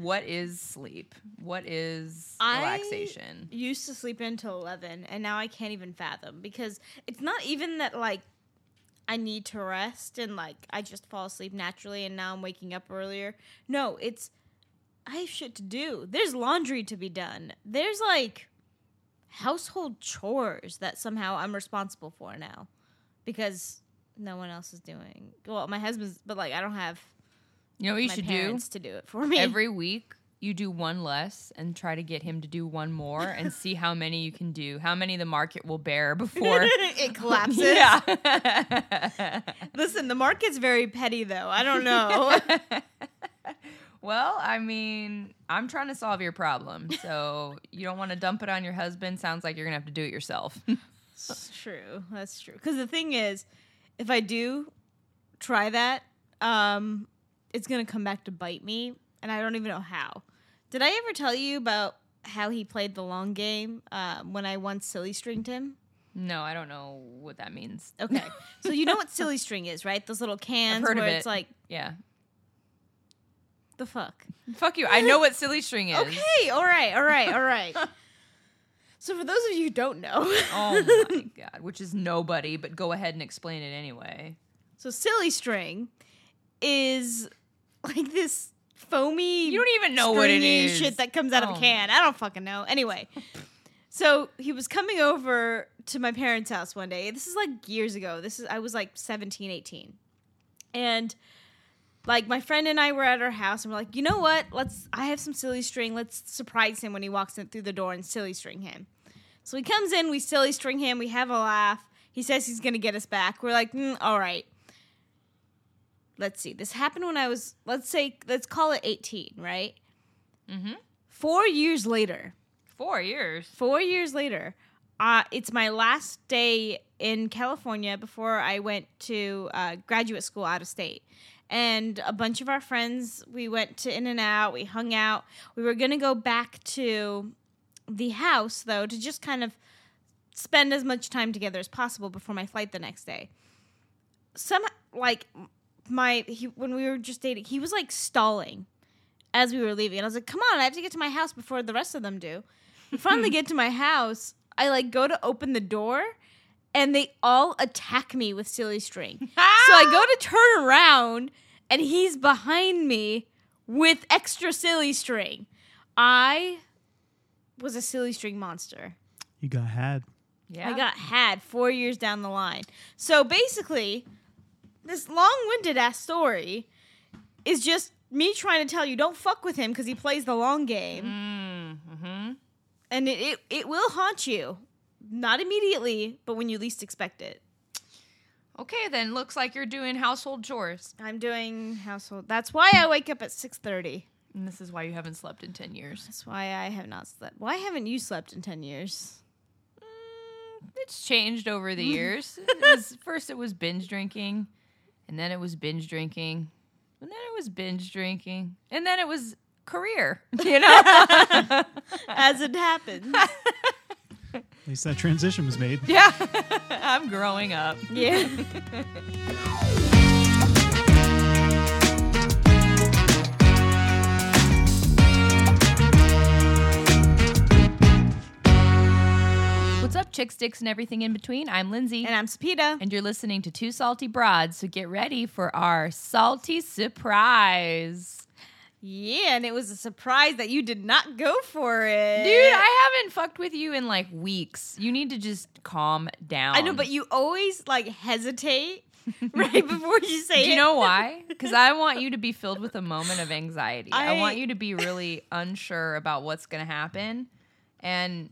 what is sleep? What is I- relaxation? used to sleep until 11 and now I can't even fathom because it's not even that like I need to rest and like I just fall asleep naturally and now I'm waking up earlier. No, it's I have shit to do. There's laundry to be done. There's like household chores that somehow I'm responsible for now because no one else is doing. Well, my husband's but like I don't have You know what you should do? to do it for me. Every week you do one less and try to get him to do one more and see how many you can do, how many the market will bear before it collapses. Yeah. Listen, the market's very petty though. I don't know. well, I mean, I'm trying to solve your problem. So you don't want to dump it on your husband. Sounds like you're going to have to do it yourself. That's true. That's true. Because the thing is, if I do try that, um, it's gonna come back to bite me, and I don't even know how. Did I ever tell you about how he played the long game uh, when I once silly stringed him? no, I don't know what that means. Okay, so you know what silly string is, right? Those little cans where it. it's like Yeah. the fuck. Fuck you. I know what silly string is. Okay, all right, all right, all right. so for those of you who don't know, Oh my god, which is nobody, but go ahead and explain it anyway. so silly string is like this foamy. You don't even know what it is. Shit that comes out of Oh. a can. I don't fucking know. Anyway, so he was coming over to my parents' house one day. This is like years ago. This is I was like 17, 18. and like my friend and I were at our house and we're like, you know what? Let's. I have some silly string. Let's surprise him when he walks in through the door and silly string him. So he comes in. We silly string him. We have a laugh. He says he's gonna get us back. We're like, mm, all right. Let's see. This happened when I was, let's say, let's call it 18, right? Mm-hmm. Four years later, Four years. four years later, uh, it's my last day in California before I went to uh, graduate school out of state. And a bunch of our friends, we went to In-N-Out, we hung out. We were going to go back to the house, though, to just kind of spend as much time together as possible before my flight the next day. Some, like, my, he, when we were just dating, he was like stalling as we were leaving. And I was like, come on, I have to get to my house before the rest of them do. We finally get to my house. I like go to open the door and they all attack me with silly string. so I go to turn around and he's behind me with extra silly string. I was a silly string monster. You got had. Yeah. I got had four years down the line. So basically, this long winded ass story is just me trying to tell you don't fuck with him because he plays the long game. Mm-hmm. And it, it, it will haunt you. Not immediately, but when you least expect it. Okay, then looks like you're doing household chores. I'm doing household. That's why I wake up at 6:30. And this is why you haven't slept in 10 years. That's why I have not slept. Why haven't you slept in 10 years? Mm, it's changed over the years. it was, first, it was binge drinking, and then it was binge drinking, and then it was binge drinking, and then it was career. You know? As it happens. At least that transition was made. yeah. I'm growing up. yeah. Up, chick sticks and everything in between? I'm Lindsey. And I'm Sepideh. and you're listening to Two Salty Broads, so get ready for our salty surprise. Yeah, and it was a surprise that you did not go for it. Dude, I haven't fucked with you in like weeks. You need to just calm down. I know, but you always like hesitate right before you say Do you it. know why? Because I want you to be filled with a moment of anxiety. I, I- want you to be really unsure about what's going to happen. And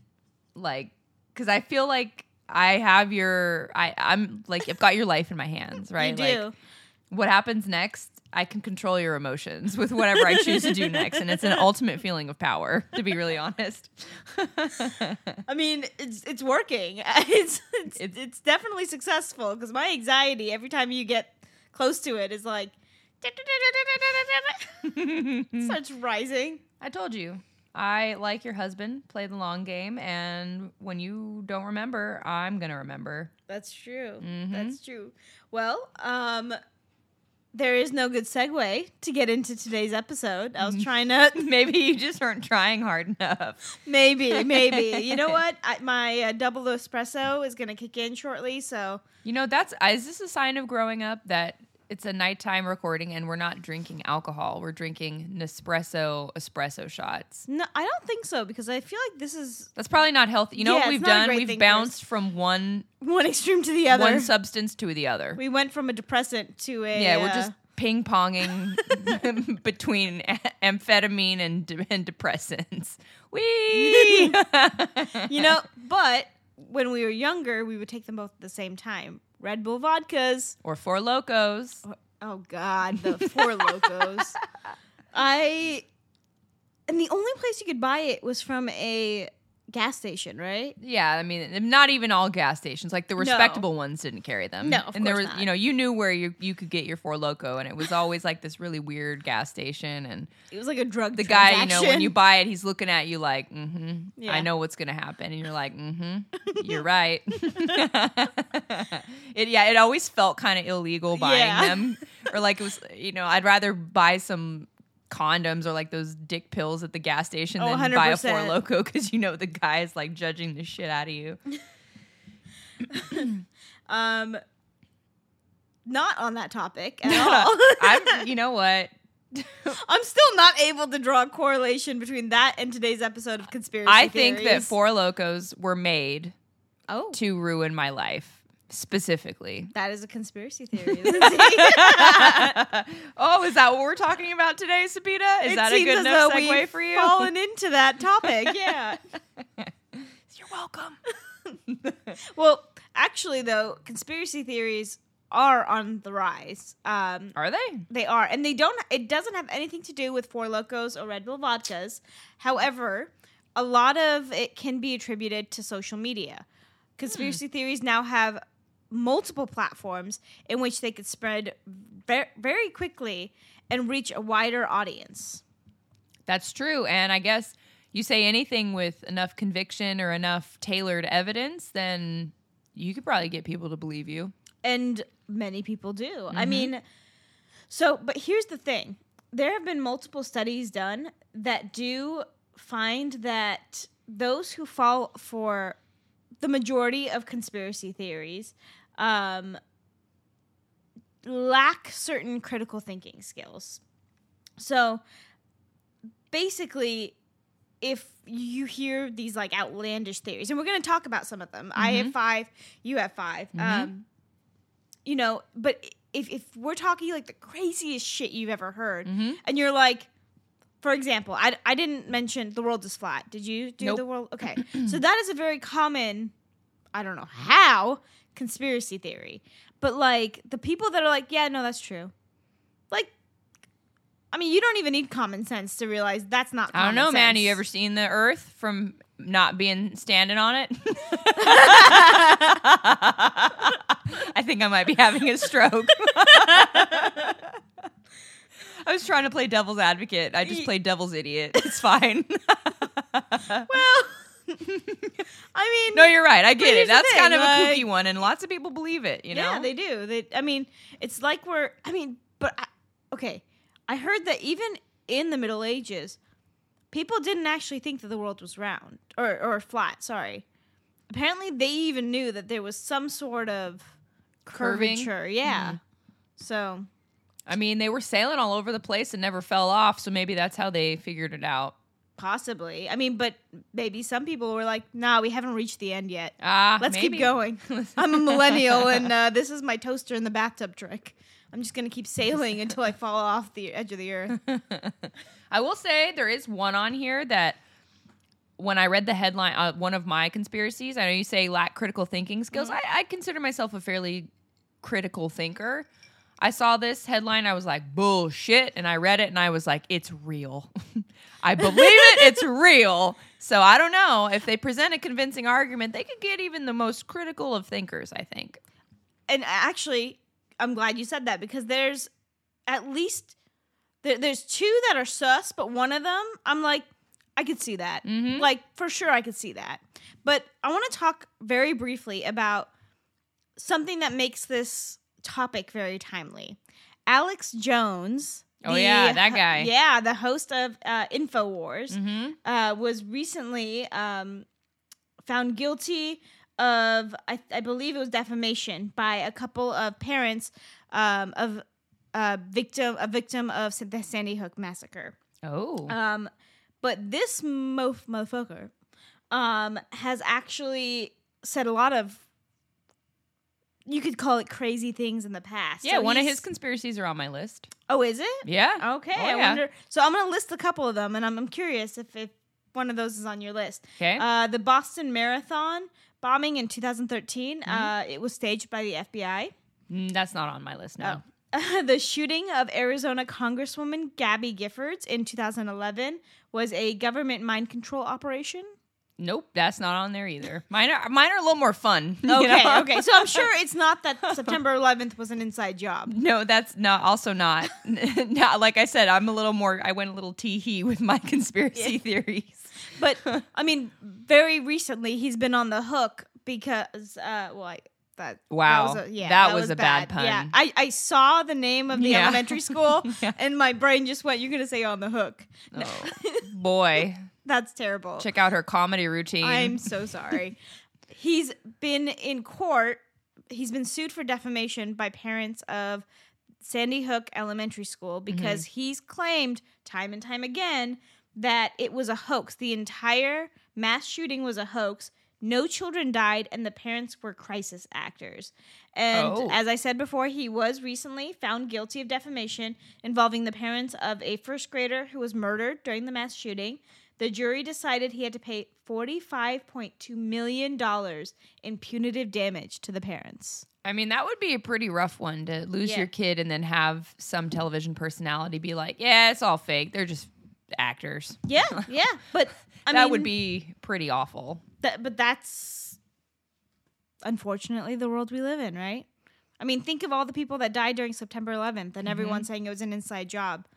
like, because I feel like I have your, I, I'm like, I've got your life in my hands, right? You do. Like, what happens next, I can control your emotions with whatever I choose to do next. And it's an ultimate feeling of power, to be really honest. I mean, it's it's working. It's it's, It's- it's definitely successful because my anxiety every time you get close to it is like starts rising. I told you. I like your husband, play the long game, and when you don't remember, I'm gonna remember. That's true. Mhm. That's true. Well, um, there is no good segue to get into today's episode. I was Mm-hmm. trying to Maybe you just weren't trying hard enough. maybe, maybe. You know what? I, my uh, double espresso is gonna kick in shortly, so You know, that's is this a sign of growing up that it's a nighttime recording and we're not drinking alcohol. We're drinking Nespresso espresso shots. no, I don't think so because I feel like this is That's probably not healthy. You know Yeah, what it's we've not a done? great We've thing for bounced from one one extreme to the other. one substance to the other. we went from a depressant to a yeah, we're uh, just ping ponging between a- amphetamine and, de- and depressants. Wee. you know, but when we were younger, we would take them both at the same time. Red Bull vodkas. or Four Lokos. Oh God, the Four Lokos. I and the only place you could buy it was from a gas station, right? Yeah, I mean, not even all gas stations. Like the respectable ones didn't carry them. No, of and there was, not. you know, you knew where you you could get your Four Loko, and it was always like this really weird gas station. And It was like a drug. the guy, you know, when you buy it, he's looking at you like, mm-hmm. Yeah. I know what's gonna happen, and you're like, mm-hmm. You're right. it yeah, it always felt kind of illegal buying Yeah. them, or like it was, you know, I'd rather buy some condoms or like those dick pills at the gas station Oh, than buy a Four Loko because you know the guy is like judging the shit out of you. um, not on that topic at all. I'm, you know what? I'm still not able to draw a correlation between that and today's episode of conspiracy. I think that Four Lokos were made oh to ruin my life specifically. that is a conspiracy theory. Oh, is that what we're talking about today, Sepideh? Is It that a good enough segue for you? Fallen into that topic, yeah. You're welcome. well, actually, though, conspiracy theories are on the rise. Um, Are they? they are, and they don't. It doesn't have anything to do with Four Lokos or Red Bull vodkas. However, a lot of it can be attributed to social media. Conspiracy theories now have multiple platforms in which they could spread ver- very quickly and reach a wider audience. That's true. And I guess you say anything with enough conviction or enough tailored evidence, then you could probably get people to believe you. and many people do. I mm-hmm. mean, so but here's the thing: there have been multiple studies done that do find that those who fall for the majority of conspiracy theories um, lack certain critical thinking skills. So basically, if you hear these like outlandish theories, and we're going to talk about some of them, I have five, you have 5 Um, you know, but if if we're talking like the craziest shit you've ever heard, Mhm. and you're like, for example, I, I didn't mention the world is flat. Did you do Nope. the world? Okay, so that is a very common, I don't know how conspiracy theory, but like the people that are like, yeah, no, that's true, like. I mean, you don't even need common sense to realize that's not. I don't know, common man. Have You ever seen the Earth from not being standing on it? I think I might be having a stroke. I was trying to play devil's advocate. I just played devil's idiot. It's fine. Well, I mean, no, you're right. I get it. That's kind of a kooky one, and lots of people believe it. You know, Yeah, they do. They, I mean, it's like we're. I mean, but I, okay, I heard that even in the Middle Ages, people didn't actually think that the world was round or or flat. Sorry. Apparently, they even knew that there was some sort of Curving? curvature. Yeah. Mm-hmm. So I mean, they were sailing all over the place and never fell off, so maybe that's how they figured it out. Possibly. I mean, but maybe some people were like, "Nah, we haven't reached the end yet. Ah, Let's maybe. keep going." I'm a millennial, and uh, this is my toaster in the bathtub trick. I'm just gonna keep sailing until I fall off the edge of the earth. I will say there is one on here that when I read the headline, uh, one of my conspiracies, I know you say lack critical thinking skills. I, I consider myself a fairly critical thinker. I saw this headline, I was like, bullshit. And I read it and I was like, it's real. I believe it, it's real. So I don't know. If they present a convincing argument, they could get even the most critical of thinkers, I think. and actually, I'm glad you said that because there's at least there, there's two that are sus, but one of them I'm like I could see that. Mhm. Like for sure I could see that. But I want to talk very briefly about something that makes this topic very timely. Alex Jones. Oh, the- yeah, that guy. Yeah, the host of uh, Infowars Mm-hmm. uh, was recently um, found guilty of, I, I believe it was defamation by a couple of parents um, of a victim, a victim of the Sandy Hook massacre. Oh. Um, but this mof- motherfucker um, has actually said a lot of, you could call it crazy things in the past. yeah, So one of his conspiracies are on my list. Oh, is it? Yeah. Okay, Oh, I yeah. wonder. So I'm gonna list a couple of them, and I'm, I'm curious if, if one of those is on your list. Okay. Uh, the Boston Marathon bombing in 2013. Mm-hmm. Uh, it was staged by the FBI. Mm, That's not on my list. No. the shooting of Arizona Congresswoman Gabby Giffords in 2011 was a government mind control operation. Nope, that's not on there either. Mine are mine are a little more fun. you Okay, know? okay. So I'm sure it's not that September 11th was an inside job. No, that's not also not. not like I said, I'm a little more. I went a little tee hee with my conspiracy theories. But I mean, very recently he's been on the hook because, uh, well, I, that Wow. that was a, yeah, That was a bad Yeah, pun. I, I saw the name of the Yeah. elementary school, Yeah. and my brain just went, "You're gonna say on the hook." Oh boy, That's terrible. check out her comedy routine. I'm so sorry. he's been in court. He's been sued for defamation by parents of Sandy Hook Elementary School mm-hmm. because he's claimed time and time again that it was a hoax. The entire mass shooting was a hoax. No children died, and the parents were crisis actors. And Oh. as I said before, he was recently found guilty of defamation involving the parents of a first grader who was murdered during the mass shooting. The jury decided he had to pay $45.2 million in punitive damage to the parents. I mean, that would be a pretty rough one to lose Yeah. your kid and then have some television personality be like, "Yeah, it's all fake. They're just actors." Yeah, yeah. But I that mean, would be pretty awful. That, but that's unfortunately the world we live in, right? I mean, think of all the people that died during September 11th, and everyone mm-hmm. saying it was an inside job.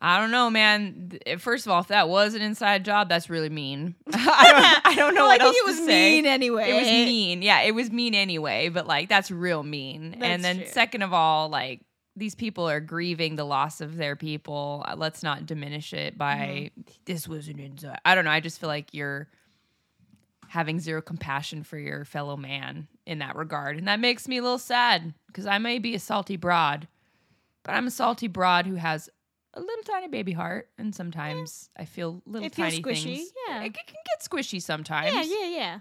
I don't know, man. First of all, if that was an inside job, that's really mean. I don't. I don't know Well, what I think else it was say. mean anyway. It was mean. Yeah, it was mean anyway. But like, that's real mean. That's and then true. second of all, like these people are grieving the loss of their people. Uh, Let's not diminish it by Mm-hmm. this was an inside. I don't know. I just feel like you're having zero compassion for your fellow man in that regard, and that makes me a little sad because I may be a salty broad, but I'm a salty broad who has a little tiny baby heart, and sometimes I feel little It feels tiny squishy, things. yeah. it, c- can get squishy sometimes. Yeah, yeah, yeah.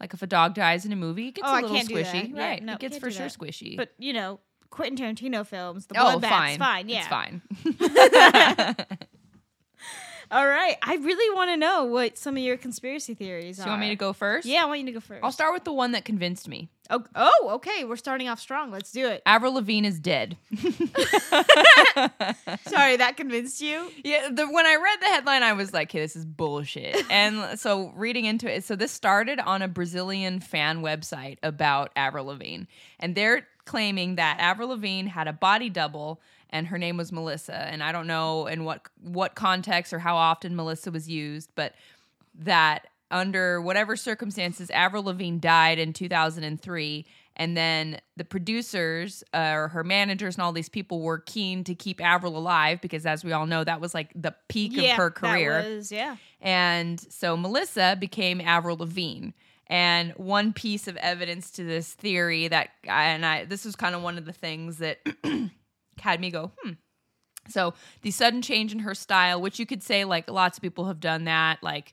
Like if a dog dies in a movie, it gets Oh, a I little can't do that. squishy. Yeah, right. no, it gets can't for do sure that. squishy. But you know, Quentin Tarantino films, the oh, bloodbath's fine. fine. Yeah, It's fine. All right, I really want to know what some of your conspiracy theories Do are. you want me to go first? Yeah, I want you to go 1st I'll start with the one that convinced me. Oh, oh, okay. We're starting off strong. Let's do it. Avril Lavigne is dead. Sorry, that convinced you. Yeah, the, when I read the headline, I was like, "Okay, this is bullshit." And so reading into it, so this started on a Brazilian fan website about Avril Lavigne, and they're claiming that Avril Lavigne had a body double, and her name was Melissa. And I don't know in what what context or how often Melissa was used, but that under whatever circumstances, Avril Lavigne died in 2003. And then the producers uh, or her managers and all these people were keen to keep Avril alive because, as we all know, that was like the peak yeah, of her career. That was, yeah. And so Melissa became Avril Lavigne. And one piece of evidence to this theory that, and I, this was kind of one of the things that had me go, hmm. So the sudden change in her style, which you could say like lots of people have done that, like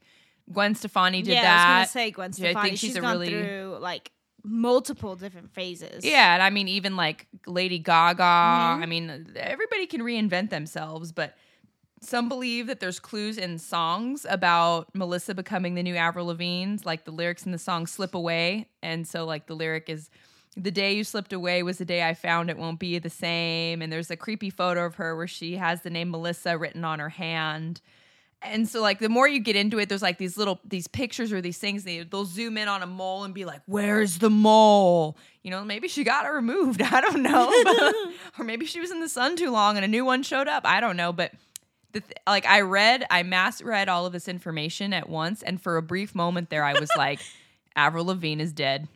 Gwen Stefani did yeah, that. I was gonna say Gwen Yeah, I think she's she's gone really- through like multiple different phases. Yeah, and I mean even like Lady Gaga. Mm-hmm. I mean everybody can reinvent themselves, but some believe that there's clues in songs about Melissa becoming the new Avril Lavigne, like the lyrics in the song "Slip Away," and so like the lyric is. The day you slipped away was the day I found it won't be the same. And there's a creepy photo of her where she has the name Melissa written on her hand. And so, like, the more you get into it, there's like these little these pictures or these things. They, they'll zoom in on a mole and be like, "Where's the mole?" You know, maybe she got it removed. I don't know, or maybe she was in the sun too long and a new one showed up. I don't know, but the th- like I read, I mass read all of this information at once, and for a brief moment there, I was like, "Avril Lavigne is dead."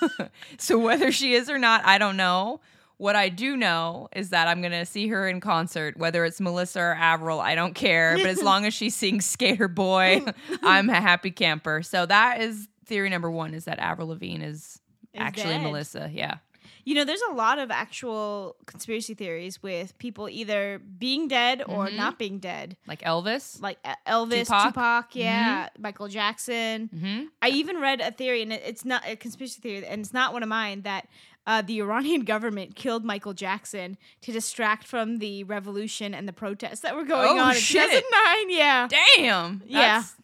so whether she is or not, I don't know. What I do know is that I'm gonna see her in concert, whether it's Melissa or Avril, I don't care. But as long as she sings Sk8er Boi, I'm a happy camper. So that is theory number one: is that Avril Lavigne is, actually dead. Melissa. Yeah. You know, there's a lot of actual conspiracy theories with people either being dead or Mhm. not being dead. Like Elvis. Like Elvis, Tupac? Tupac, yeah, Michael Jackson. Mm-hmm. I even read a theory, and it's not a conspiracy theory, and it's not one of mine, that uh, the Iranian government killed Michael Jackson to distract from the revolution and the protests that were going Oh, on in shit. 2009. Yeah. Damn. Yeah. That's,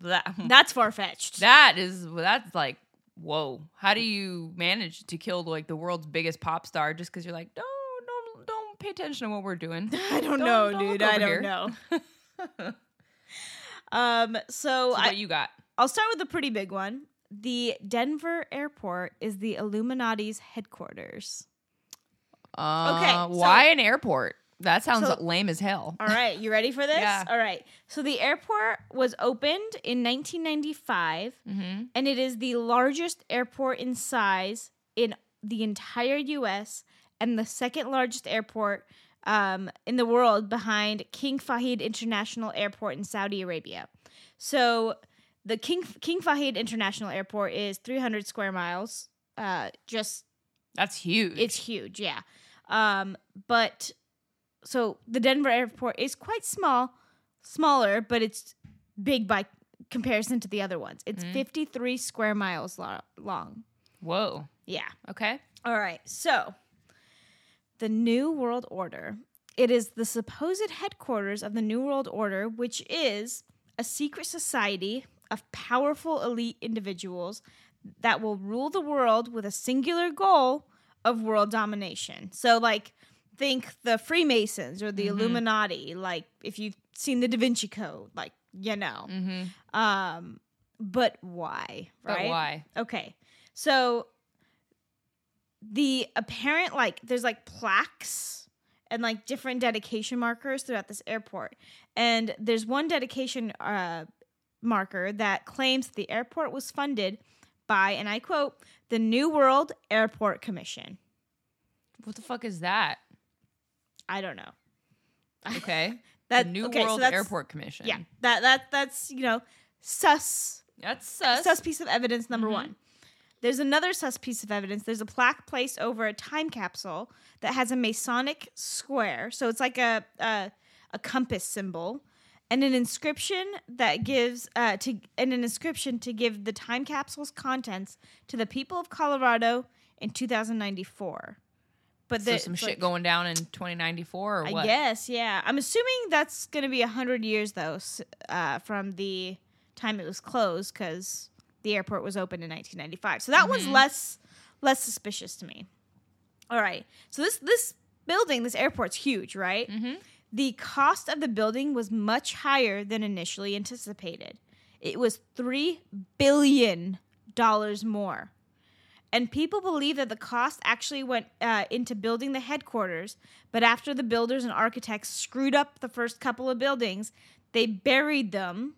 that, That's far fetched. that is that's like whoa. How do you manage to kill like the world's biggest pop star just because you're like, don't don't don't pay attention to what we're doing. I don't, Don't- know, don't dude. I don't here. know. um, so, So I, what you got? I'll start with a pretty big one. The Denver airport is the Illuminati's headquarters. Uh, Okay, so- why an airport? That sounds So- lame as hell. All right, you ready for this? Yeah. All right. So the airport was opened in 1995 Mm-hmm. and it is the largest airport in size in the entire US and the second largest airport um, in the world behind King Fahd International Airport in Saudi Arabia. So the King King Fahd International Airport is 300 square miles. Uh, just That's huge. it's huge, yeah. Um, but so the Denver airport is quite small, smaller, but it's big by comparison to the other ones. It's Mhm. 53 square miles lo- long. whoa. Yeah. Okay. All right. So, the New World Order. It is the supposed headquarters of the New World Order, which is a secret society of powerful elite individuals that will rule the world with a singular goal of world domination. So, like, think the Freemasons or the Mhm. Illuminati. Like, if you've seen the Da Vinci Code, like, you know. Mm-hmm. Um, but why? But Right? why? Okay. So the apparent like there's like plaques and like different dedication markers throughout this airport. And there's one dedication uh marker that claims the airport was funded by and I quote the New World Airport Commission. What the fuck is that? I don't know. Okay. That the New okay, so World that's- Airport Commission. Yeah. That that that's, you know, sus That's sus. sus piece of evidence number Mhm. one. There's another sus piece of evidence. There's a plaque placed over a time capsule that has a Masonic square, so it's like a a, a compass symbol, and an inscription that gives uh, to and an inscription to give the time capsule's contents to the people of Colorado in 2094. But So some shit like- going down in 2094 or what? I guess, yeah. I'm assuming that's going to be 100 years, though, uh, from the time it was closed because the airport was opened in 1995. So that one's Mhm. less less suspicious to me. All right. So this this building, this airport's huge, right? Mm-hmm. The cost of the building was much higher than initially anticipated. It was $3 billion more. And people believe that the cost actually went uh, into building the headquarters, but after the builders and architects screwed up the first couple of buildings, they buried them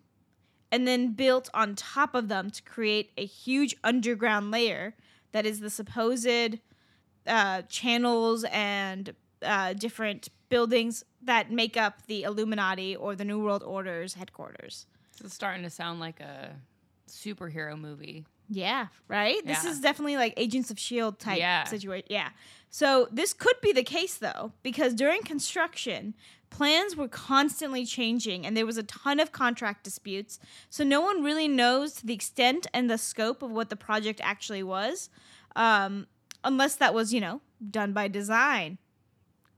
and then built on top of them to create a huge underground layer that is the supposed uh, channels and uh, different buildings that make up the Illuminati or the New World Order's headquarters. It's starting to sound like a superhero movie. Yeah, right? This is definitely like Agents of S.H.I.E.L.D. type Yeah. situation. Yeah. So this could be the case though, because during construction, plans were constantly changing and there was a ton of contract disputes. So no one really knows the extent and the scope of what the project actually was, um, unless that was, you know, done by design.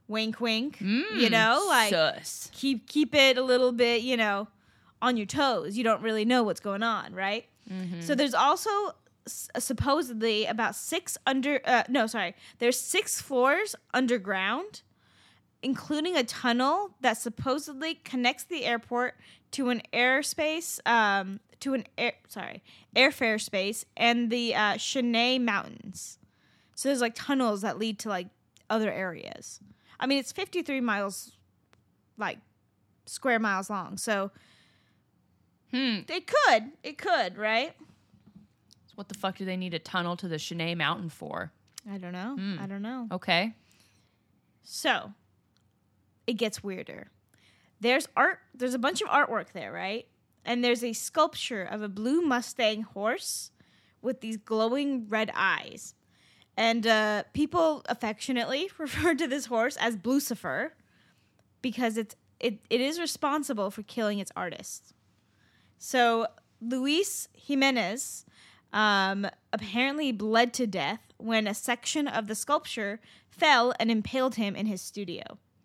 Wink, wink. you Mm, know, like sus. keep keep it a little bit, you know, on your toes. You don't really know what's going on, right? Mhm. So there's also s- supposedly about six under uh, no sorry there's six floors underground including a tunnel that supposedly connects the airport to an airspace um, to an air sorry Air Force base and the uh, Cheyenne Mountains. So there's like tunnels that lead to like other areas. I mean it's 53 miles like square miles long. So Hmm. it could it could right. So what the fuck do they need a tunnel to the Cheyenne Mountain for? I don't know. Hmm. I don't know. Okay. So it gets weirder. There's art, there's a bunch of artwork there, right? And there's a sculpture of a blue Mustang horse with these glowing red eyes. And uh, people affectionately refer to this horse as Blucifer because it's it, it is responsible for killing its artists. So Luis Jimenez um, apparently bled to death when a section of the sculpture fell and impaled him in his studio.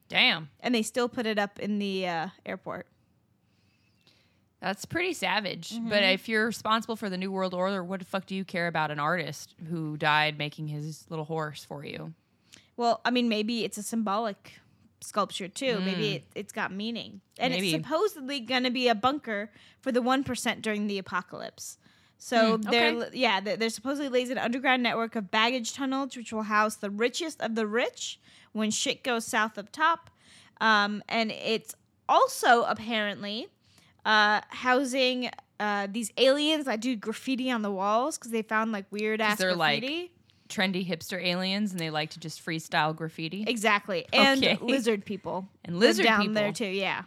Damn. And they still put it up in the uh, airport. That's pretty savage. Mm-hmm. But if you're responsible for the New World Order, what the fuck do you care about an artist who died making his little horse for you? Well, I mean, maybe it's a symbolic sculpture too. Maybe it, it's got meaning. And Mm. Maybe. it's supposedly going to be a bunker for the 1% during the apocalypse. So Hmm, they're yeah, they're, they're supposedly lays an underground network of baggage tunnels which will house the richest of the rich when shit goes south up top. Um, and it's also apparently uh, housing uh, these aliens that do graffiti on the walls because they found like weird ass they're, like, graffiti. Trendy hipster aliens, and they like to just freestyle graffiti. exactly, and Okay. lizard people And lizard down people. there too. Yeah.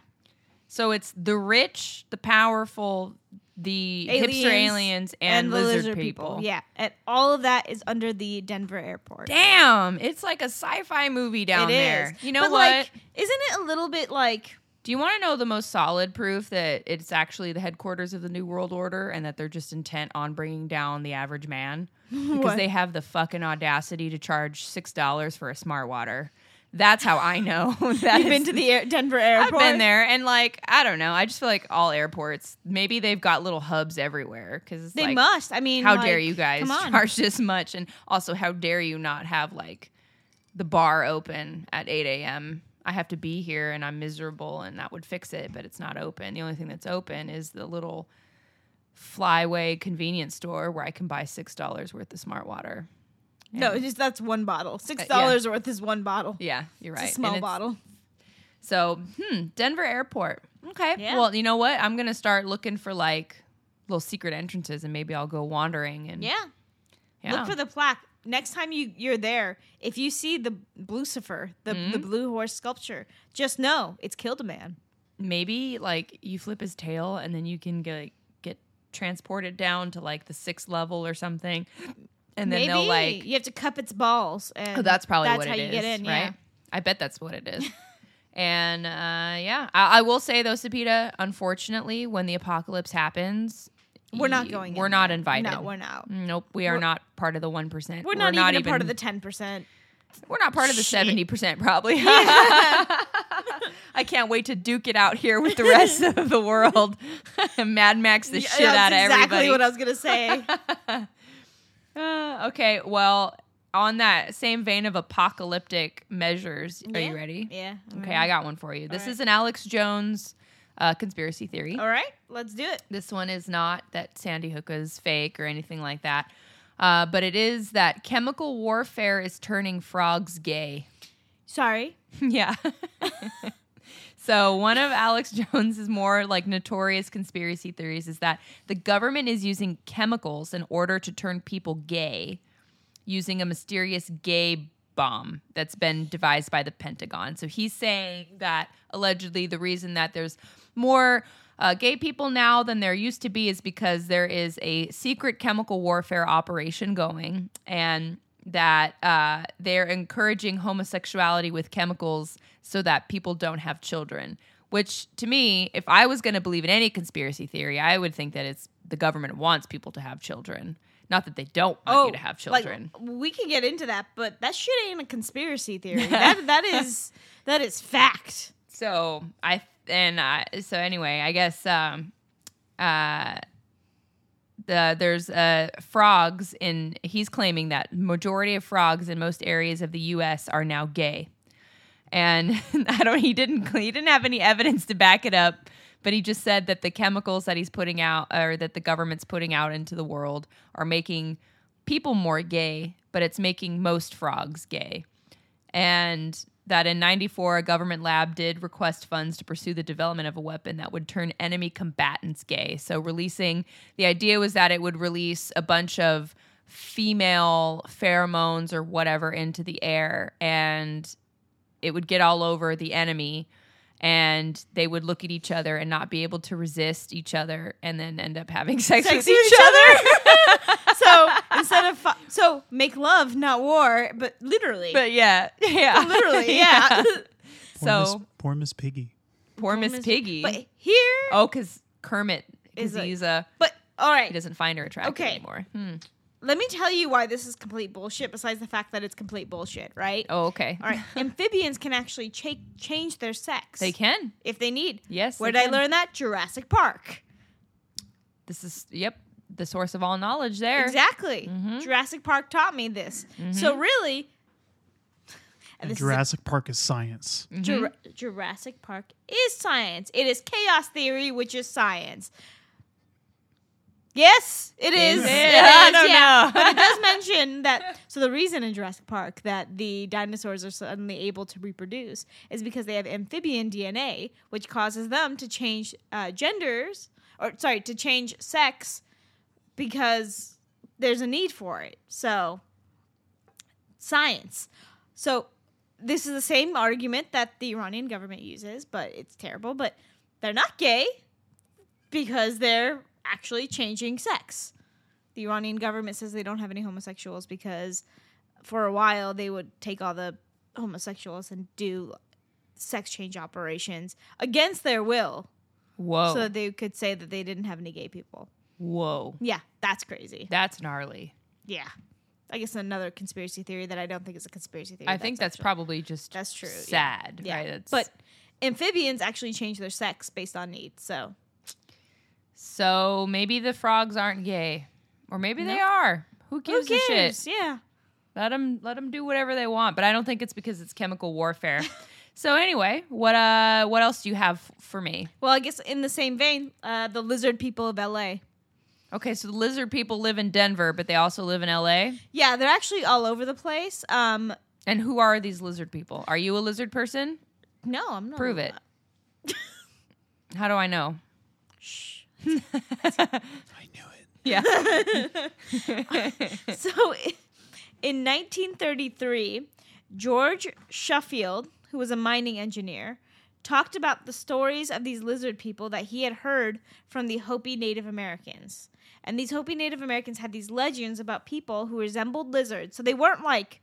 So it's the rich, the powerful, the hipster aliens, and, the lizard, people. Yeah, and all of that is under the Denver airport. Damn, it's like a sci-fi movie down It is. there. You know But, what? Like, isn't it a little bit like? Do you want to know the most solid proof that it's actually the headquarters of the New World Order and that they're just intent on bringing down the average man? Because they have the fucking audacity to charge six dollars for a smart water. That's how I know. that You've been to the air, Denver I've airport. been there, and like I don't know. I just feel like all airports, maybe they've got little hubs everywhere because They like, must. I mean, How like, dare you guys charge this much? And also, how dare you not have like the bar open at 8 a.m.? I have to be here and I'm miserable, and that would fix it, but it's not open. The only thing that's open is the little flyway convenience store where I can buy $6 worth of smart water. No, just that's one bottle. Six Uh, yeah. dollars worth is one bottle. yeah, you're right. It's a And small it's- bottle. So, hmm, Denver Airport. Okay. Yeah. Well, you know what? I'm gonna start looking for like little secret entrances, and maybe I'll go wandering and Yeah. yeah. Look for the plaque. Next time you you're there, if you see the Blucifer, the Mm-hmm. the blue horse sculpture, just know it's killed a man. maybe like you flip his tail, and then you can get get transported down to like the sixth level or something, and then Maybe they'll like. you have to cup its balls, and Oh, that's probably that's what how it you is, get in. right? Yeah. I bet that's what it is. and uh, yeah, I, I will say though, Sepideh, unfortunately, when the apocalypse happens, We're not going. We're not there. invited. No, we're not. Nope, we are We're- not part of the one percent. We're not, even, a part of the ten percent. We're not part of the seventy percent, probably. I can't wait to duke it out here with the rest of the world. Mad Max the shit out of exactly everybody. what I was gonna say. Uh, okay, well, on that same vein of apocalyptic measures, are you ready? yeah. Okay, I got one for you. This right. is an Alex Jones uh, conspiracy theory. All right, let's do it. This one is not that Sandy Hook is fake or anything like that, uh, but it is that chemical warfare is turning frogs gay. Sorry. yeah. so one of Alex Jones's more like notorious conspiracy theories is that the government is using chemicals in order to turn people gay using a mysterious gay bomb that's been devised by the Pentagon. So he's saying that allegedly the reason that there's more uh, gay people now than there used to be is because there is a secret chemical warfare operation going and that uh, they're encouraging homosexuality with chemicals so that people don't have children. Which to me, if I was going to believe in any conspiracy theory, I would think that it's the government wants people to have children, not that they don't want you to have children. Oh, Like, we can get into that, but that shit ain't a conspiracy theory. that that is that is fact. So I and so anyway, I guess um, uh, the there's uh, frogs in. He's claiming that majority of frogs in most areas of the U.S. are now gay, and I don't. He didn't. He didn't have any evidence to back it up. But he just said that the chemicals that he's putting out, or that the government's putting out into the world, are making people more gay, but it's making most frogs gay and that in 94 a government lab did request funds to pursue the development of a weapon that would turn enemy combatants gay so releasing the idea was that it would release a bunch of female pheromones or whatever into the air and it would get all over the enemy and they would look at each other and not be able to resist each other and then end up having sex, Sex with each each other. so instead of fu- so make love, not war, but literally, but yeah. Yeah. literally, yeah. Poor Miss, So poor Miss Piggy. poor Miss Piggy. But here, oh, because Kermit, Is because a- he's a but all he right, doesn't find her attractive Okay. anymore. Hmm. let me tell you why this is complete bullshit. Besides the fact that it's complete bullshit, right? Oh, okay. All right, amphibians can actually cha- change their sex. They can. if they need. Yes. Where they did I can. learn that? Jurassic Park. This is yep the source of all knowledge there. Exactly. Mhm. Jurassic Park taught me this. So really, and And this is a- Jurassic Park is science. Mhm. Jura- Jurassic Park is science. It is chaos theory, which is science. Yes, it is. Is It it? is, I don't yeah. know. but it does mention that. So the reason in Jurassic Park that the dinosaurs are suddenly able to reproduce is because they have amphibian DNA, which causes them to change uh, genders, or sorry, to change sex, because there's a need for it. So science. So this is the same argument that the Iranian government uses, but it's terrible. But they're not gay because they're actually changing sex. The Iranian government says they don't have any homosexuals because for a while they would take all the homosexuals and do sex change operations against their will Whoa. so that they could say that they didn't have any gay people. Whoa. Yeah, that's crazy. That's gnarly. Yeah. I guess another conspiracy theory that I don't think is a conspiracy theory. I think that's actually- probably just That's true. Sad. Yeah. Right. It's, But amphibians actually change their sex based on need. So so maybe the frogs aren't gay, or maybe they are. Who gives who a shit? cares? Yeah. Let them let them do whatever they want. But I don't think it's because it's chemical warfare. so anyway, what uh what else do you have for me? Well, I guess in the same vein, uh, the lizard people of LA. Okay, so the lizard people live in Denver, but they also live in LA. Yeah, they're actually all over the place. Um, And who are these lizard people? Are you a lizard person? no, I'm not. Prove it. How do I know? Shh. I knew it. Yeah. so in 1933, George Sheffield, who was a mining engineer, talked about the stories of these lizard people that he had heard from the Hopi Native Americans. And these Hopi Native Americans had these legends about people who resembled lizards. So they weren't like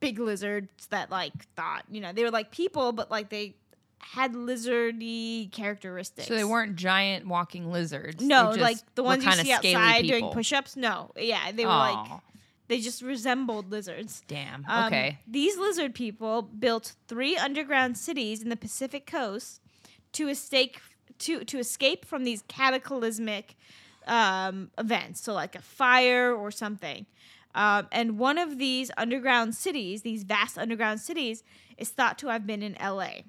big lizards that like thought, you know, they were like people, but like they had lizardy characteristics. so they weren't giant walking lizards. No, like the ones you see outside doing push-ups. No, yeah, they were like they just resembled lizards. damn. Um, Okay. These lizard people built three underground cities in the Pacific coast to escape to to escape from these cataclysmic um, events. So like a fire or something. Um, and one of these underground cities, these vast underground cities, is thought to have been in LA.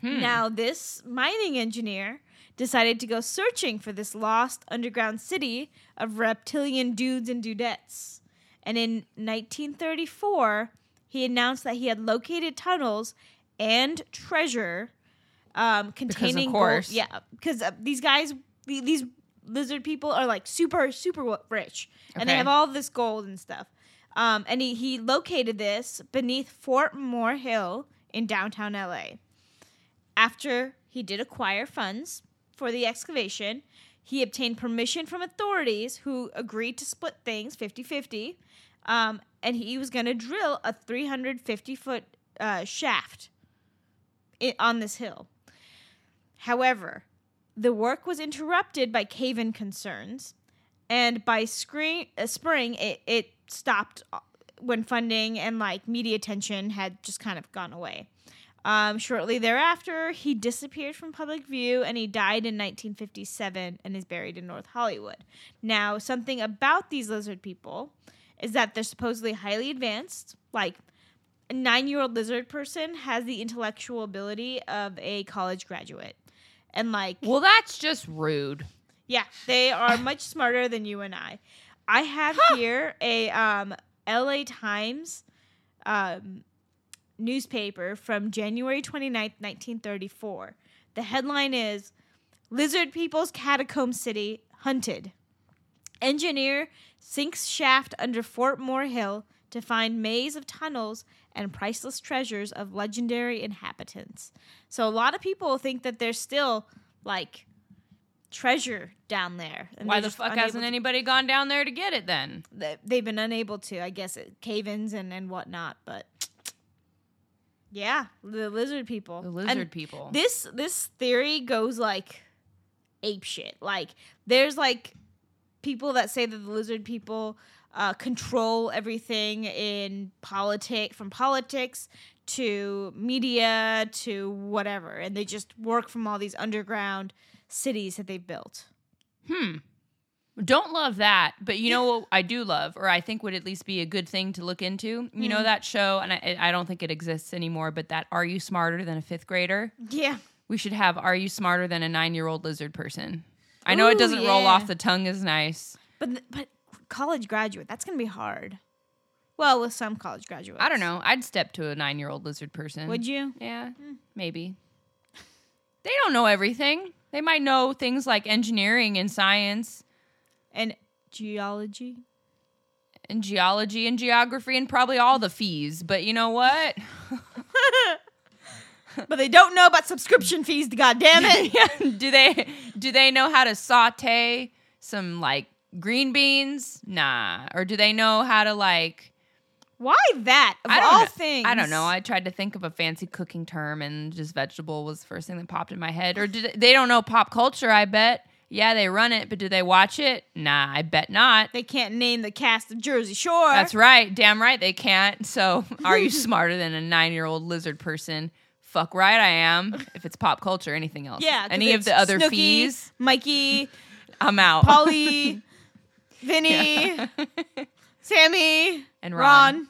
Hmm. Now, this mining engineer decided to go searching for this lost underground city of reptilian dudes and dudettes. And in 1934, he announced that he had located tunnels and treasure um, containing course. gold. Yeah, because uh, these guys, these lizard people are like super, super rich, and they have all this gold and stuff. Um, and he, he located this beneath Fort Moore Hill in downtown LA. After he did acquire funds for the excavation, he obtained permission from authorities who agreed to split things 50 50. Um, and he was going to drill a 350 foot uh, shaft on this hill. However, the work was interrupted by cave in concerns, and by screen, uh, spring, it, it stopped uh, when funding and like media attention had just kind of gone away. Um, shortly thereafter, he disappeared from public view and he died in 1957 and is buried in North Hollywood. Now, something about these lizard people is that they're supposedly highly advanced. Like, a nine year old lizard person has the intellectual ability of a college graduate. And, like, Well, that's just rude. yeah, they are much smarter than you and I. I have here a um, LA Times um, newspaper from January 29th, 1934. The headline is Lizard People's Catacomb City Hunted. Engineer sinks shaft under Fort Moore Hill to find maze of tunnels and priceless treasures of legendary inhabitants. So a lot of people think that there's still like treasure down there. and Why the fuck hasn't anybody gone down there to get it then? they- they've been unable to, I guess, cave-ins and and whatnot. But yeah, the lizard people. The And lizard people. This this theory goes like ape shit. Like there's like people that say that the lizard people uh, control everything in politic from politics to media to whatever, and they just work from all these underground cities that they've built. Hmm. Don't love that, but you know what I do love, or I think would at least be a good thing to look into. You know that show, and I, I don't think it exists anymore. But that "Are You Smarter Than a Fifth Grader?" Yeah. We should have "Are You Smarter Than a Nine-Year-Old Lizard Person?" I know it doesn't roll off the tongue as nice. But but college graduate, that's gonna be hard. Well, with some college graduates, I don't know. I'd step to a nine-year-old lizard person. Would you? Yeah, hmm. maybe. They don't know everything. They might know things like engineering and science And geology. and geology and geography and probably all the fees. But you know what? but they don't know about subscription fees. God damn it! Do they do they know how to saute some like green beans? Nah. Or do they know how to like Why that? Of I don't all know. things, I don't know. I tried to think of a fancy cooking term and just vegetable was the first thing that popped in my head. Or did they don't know pop culture, I bet. Yeah, they run it, but do they watch it? Nah, I bet not. they can't name the cast of Jersey Shore. That's right. Damn right they can't. So, are you smarter than a 9-year-old lizard person? Fuck right I am. If it's pop culture, anything else. Yeah. Any of the other Snooki, fees, Mikey, I'm out. Pauly, Vinny, Sammy, And Ron, Ron.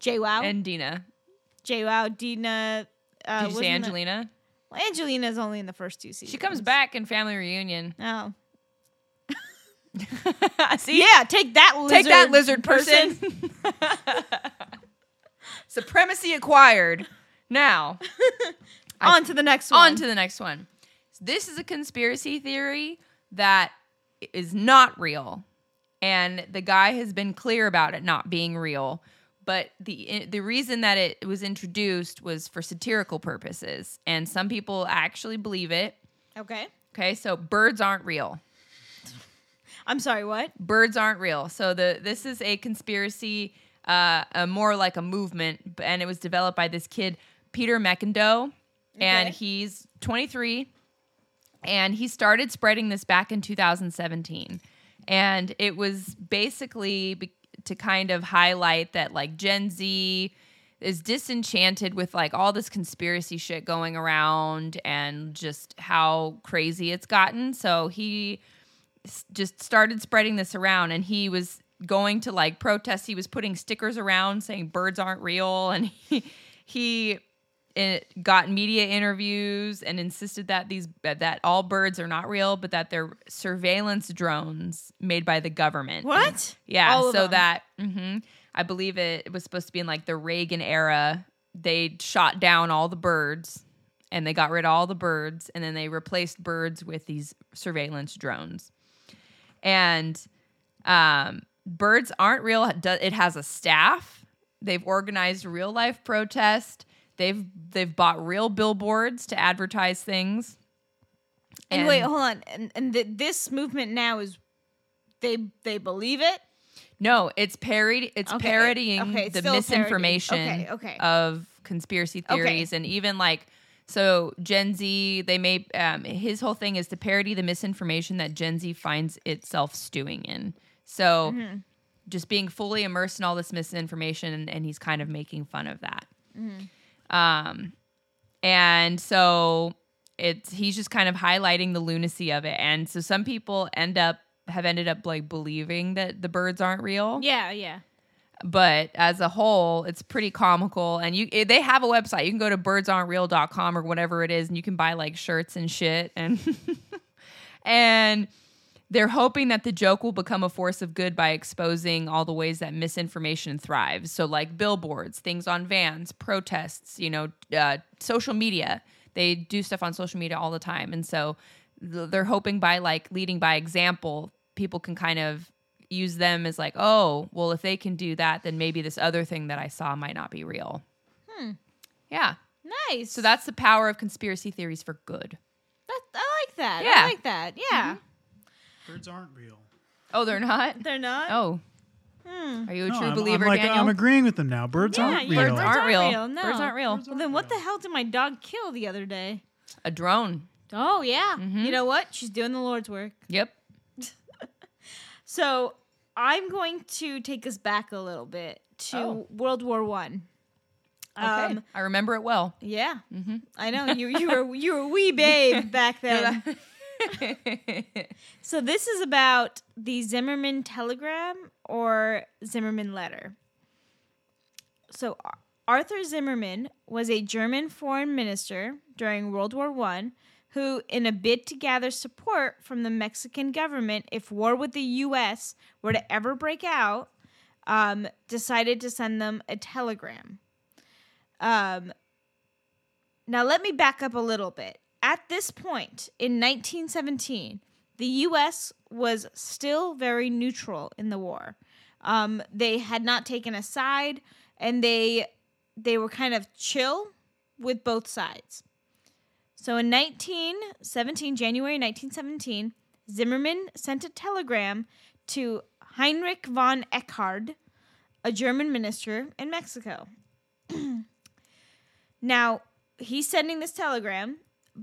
JWoww, and Deena. JWoww, Deena. Uh, Did you say Angelina? Well, Angelina's only in the first two seasons. She comes back in Family Reunion. Oh. See? Yeah, take that lizard Take that lizard person. Supremacy acquired. Now, On to the next one. on to the next one. This is a conspiracy theory that is not real. And the guy has been clear about it not being real. But the the reason that it was introduced was for satirical purposes. And some people actually believe it. Okay. Okay, so birds aren't real. I'm sorry, what? birds aren't real. So the this is a conspiracy, uh, a more like a movement, and it was developed by this kid Peter McIndoe, and he's 23, and he started spreading this back in 2017, and it was basically be- to kind of highlight that like Gen Z is disenchanted with like all this conspiracy shit going around and just how crazy it's gotten. So he s- just started spreading this around and he was going to like protests he was putting stickers around saying birds aren't real and he he it got media interviews and insisted that these that all birds are not real but that they're surveillance drones made by the government. What? yeah All so that hmm i believe it, was supposed to be in like the reagan era. They shot down all the birds and they got rid of all the birds and then they replaced birds with these surveillance drones. And um, birds aren't real it it has a staff. They've organized real life protest they've they've bought real billboards to advertise things And, wait, hold on. And and th- this movement now is they they believe it. No, it's parody. It's Okay, parodying okay, it's the still a parody. misinformation Okay, of conspiracy theories, and even like so Gen Z. They may um, his whole thing is to parody the misinformation that Gen Z finds itself stewing in. So Mm-hmm. just being fully immersed in all this misinformation, and, and he's kind of making fun of that. Mm-hmm. Um, and so it's he's just kind of highlighting the lunacy of it, and so some people end up have ended up like believing that the birds aren't real. Yeah, yeah. but as a whole it's pretty comical. And you eh, they have a website. You can go to birdsaren'treal.com or whatever it is and you can buy like shirts and shit. And and they're hoping that the joke will become a force of good by exposing all the ways that misinformation thrives so like billboards things on vans protests you know uh, social media they do stuff on social media all the time and so they're hoping by like leading by example people can kind of use them as like, oh, well, if they can do that, then maybe this other thing that I saw might not be real. Hmm. Yeah. Nice. So that's the power of conspiracy theories for good. that, I like that. Yeah. I like that. Yeah. Birds aren't real. Oh, they're not? They're not. Oh. Hmm. Are you a No, true I'm, believer, I'm like Daniel? I'm agreeing with them now. Birds Yeah, aren't yeah, real. Birds Birds aren't aren't real. real, no. Birds aren't real. Birds Well, then what the hell did my dog kill the other day? A drone. Oh yeah. Mm-hmm. You know what? She's doing the Lord's work. Yep. So I'm going to take us back a little bit to Oh. World War One. Okay. Um, I remember it well. yeah, Mm-hmm. I know you. You were you were a wee babe back then. So this is about the Zimmermann telegram or Zimmermann letter. So Arthur Zimmermann was a German foreign minister during World War One who, in a bid to gather support from the Mexican government if war with the U.S. were to ever break out, um, decided to send them a telegram. Um, now, let me back up a little bit. At this point in 1917, the U.S. was still very neutral in the war. Um, they had not taken a side, and they they were kind of chill with both sides. So in 1917, January 1917, Zimmermann sent a telegram to Heinrich von Eckardt, a German minister in Mexico. now, he's sending this telegram,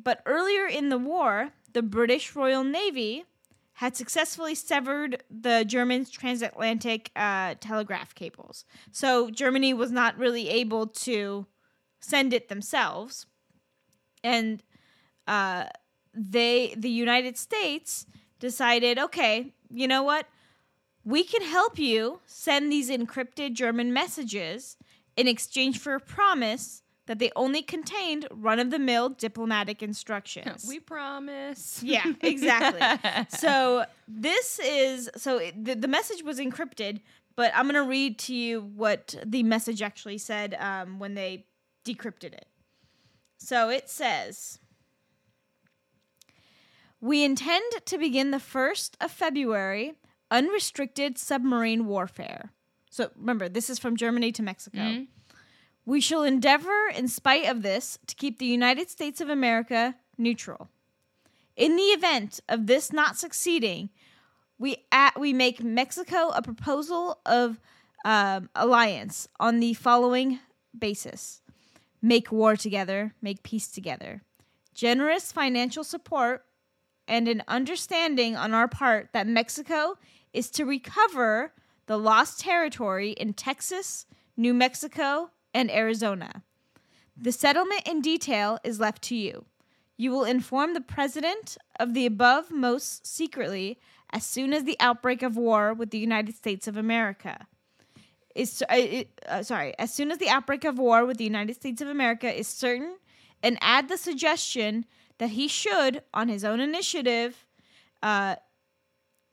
but earlier in the war, the British Royal Navy had successfully severed the Germans' transatlantic uh, telegraph cables. So Germany was not really able to send it themselves. And uh, they, the United States, decided, okay, you know what? We can help you send these encrypted German messages in exchange for a promise that they only contained run of the mill diplomatic instructions. we promise. Yeah, exactly. so this is so it- the, the message was encrypted, but I'm gonna read to you what the message actually said um, when they decrypted it. So it says. We intend to begin the 1st of February unrestricted submarine warfare. So remember, this is from Germany to Mexico. We shall endeavor, in spite of this, to keep the United States of America neutral. In the event of this not succeeding, we at, we make Mexico a proposal of um, alliance on the following basis: make war together, make peace together, generous financial support, and an understanding on our part that Mexico is to recover the lost territory in Texas, New Mexico, and Arizona. The settlement in detail is left to you. You will inform the president of the above most secretly as soon as the outbreak of war with the United States of America is uh, uh, sorry, as soon as the outbreak of war with the United States of America is certain, and add the suggestion that he should, on his own initiative, uh,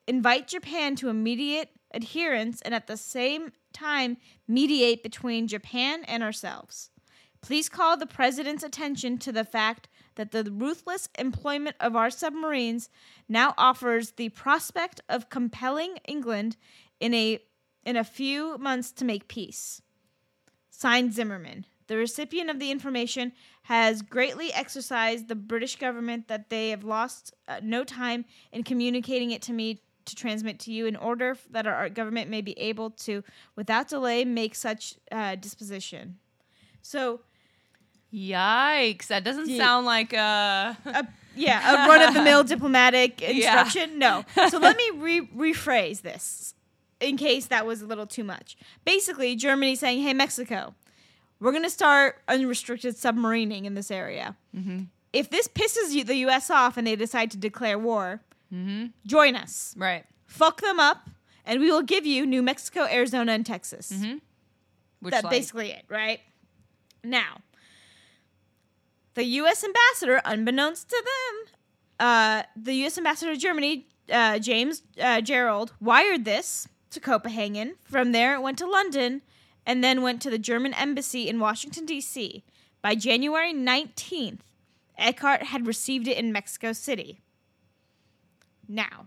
invite Japan to immediate adherence and at the same time mediate between Japan and ourselves. Please call the President's attention to the fact that the ruthless employment of our submarines now offers the prospect of compelling England in a in a few months to make peace. Signed Zimmermann. The recipient of the information has greatly exercised the British government that they have lost uh, no time in communicating it to me to transmit to you in order that our government may be able to, without delay, make such uh, disposition. So, Yikes! That doesn't sound like uh a, yeah, a run of the mill diplomatic Yeah. instruction. No. So let me re- rephrase this in case that was a little too much. Basically, Germany saying, "Hey, Mexico, we're going to start unrestricted submarining in this area. If this pisses you, the U.S. off and they decide to declare war, join us. right. Fuck them up, and we will give you New Mexico, Arizona, and Texas." Which That's basically it, right? Now, the U.S. ambassador, unbeknownst to them, uh, the U.S. ambassador to Germany, uh, James uh, Gerard, wired this to Copenhagen. From there, it went to London, and then went to the German embassy in Washington D.C. By January 19th, Eckardt had received it in Mexico City. Now,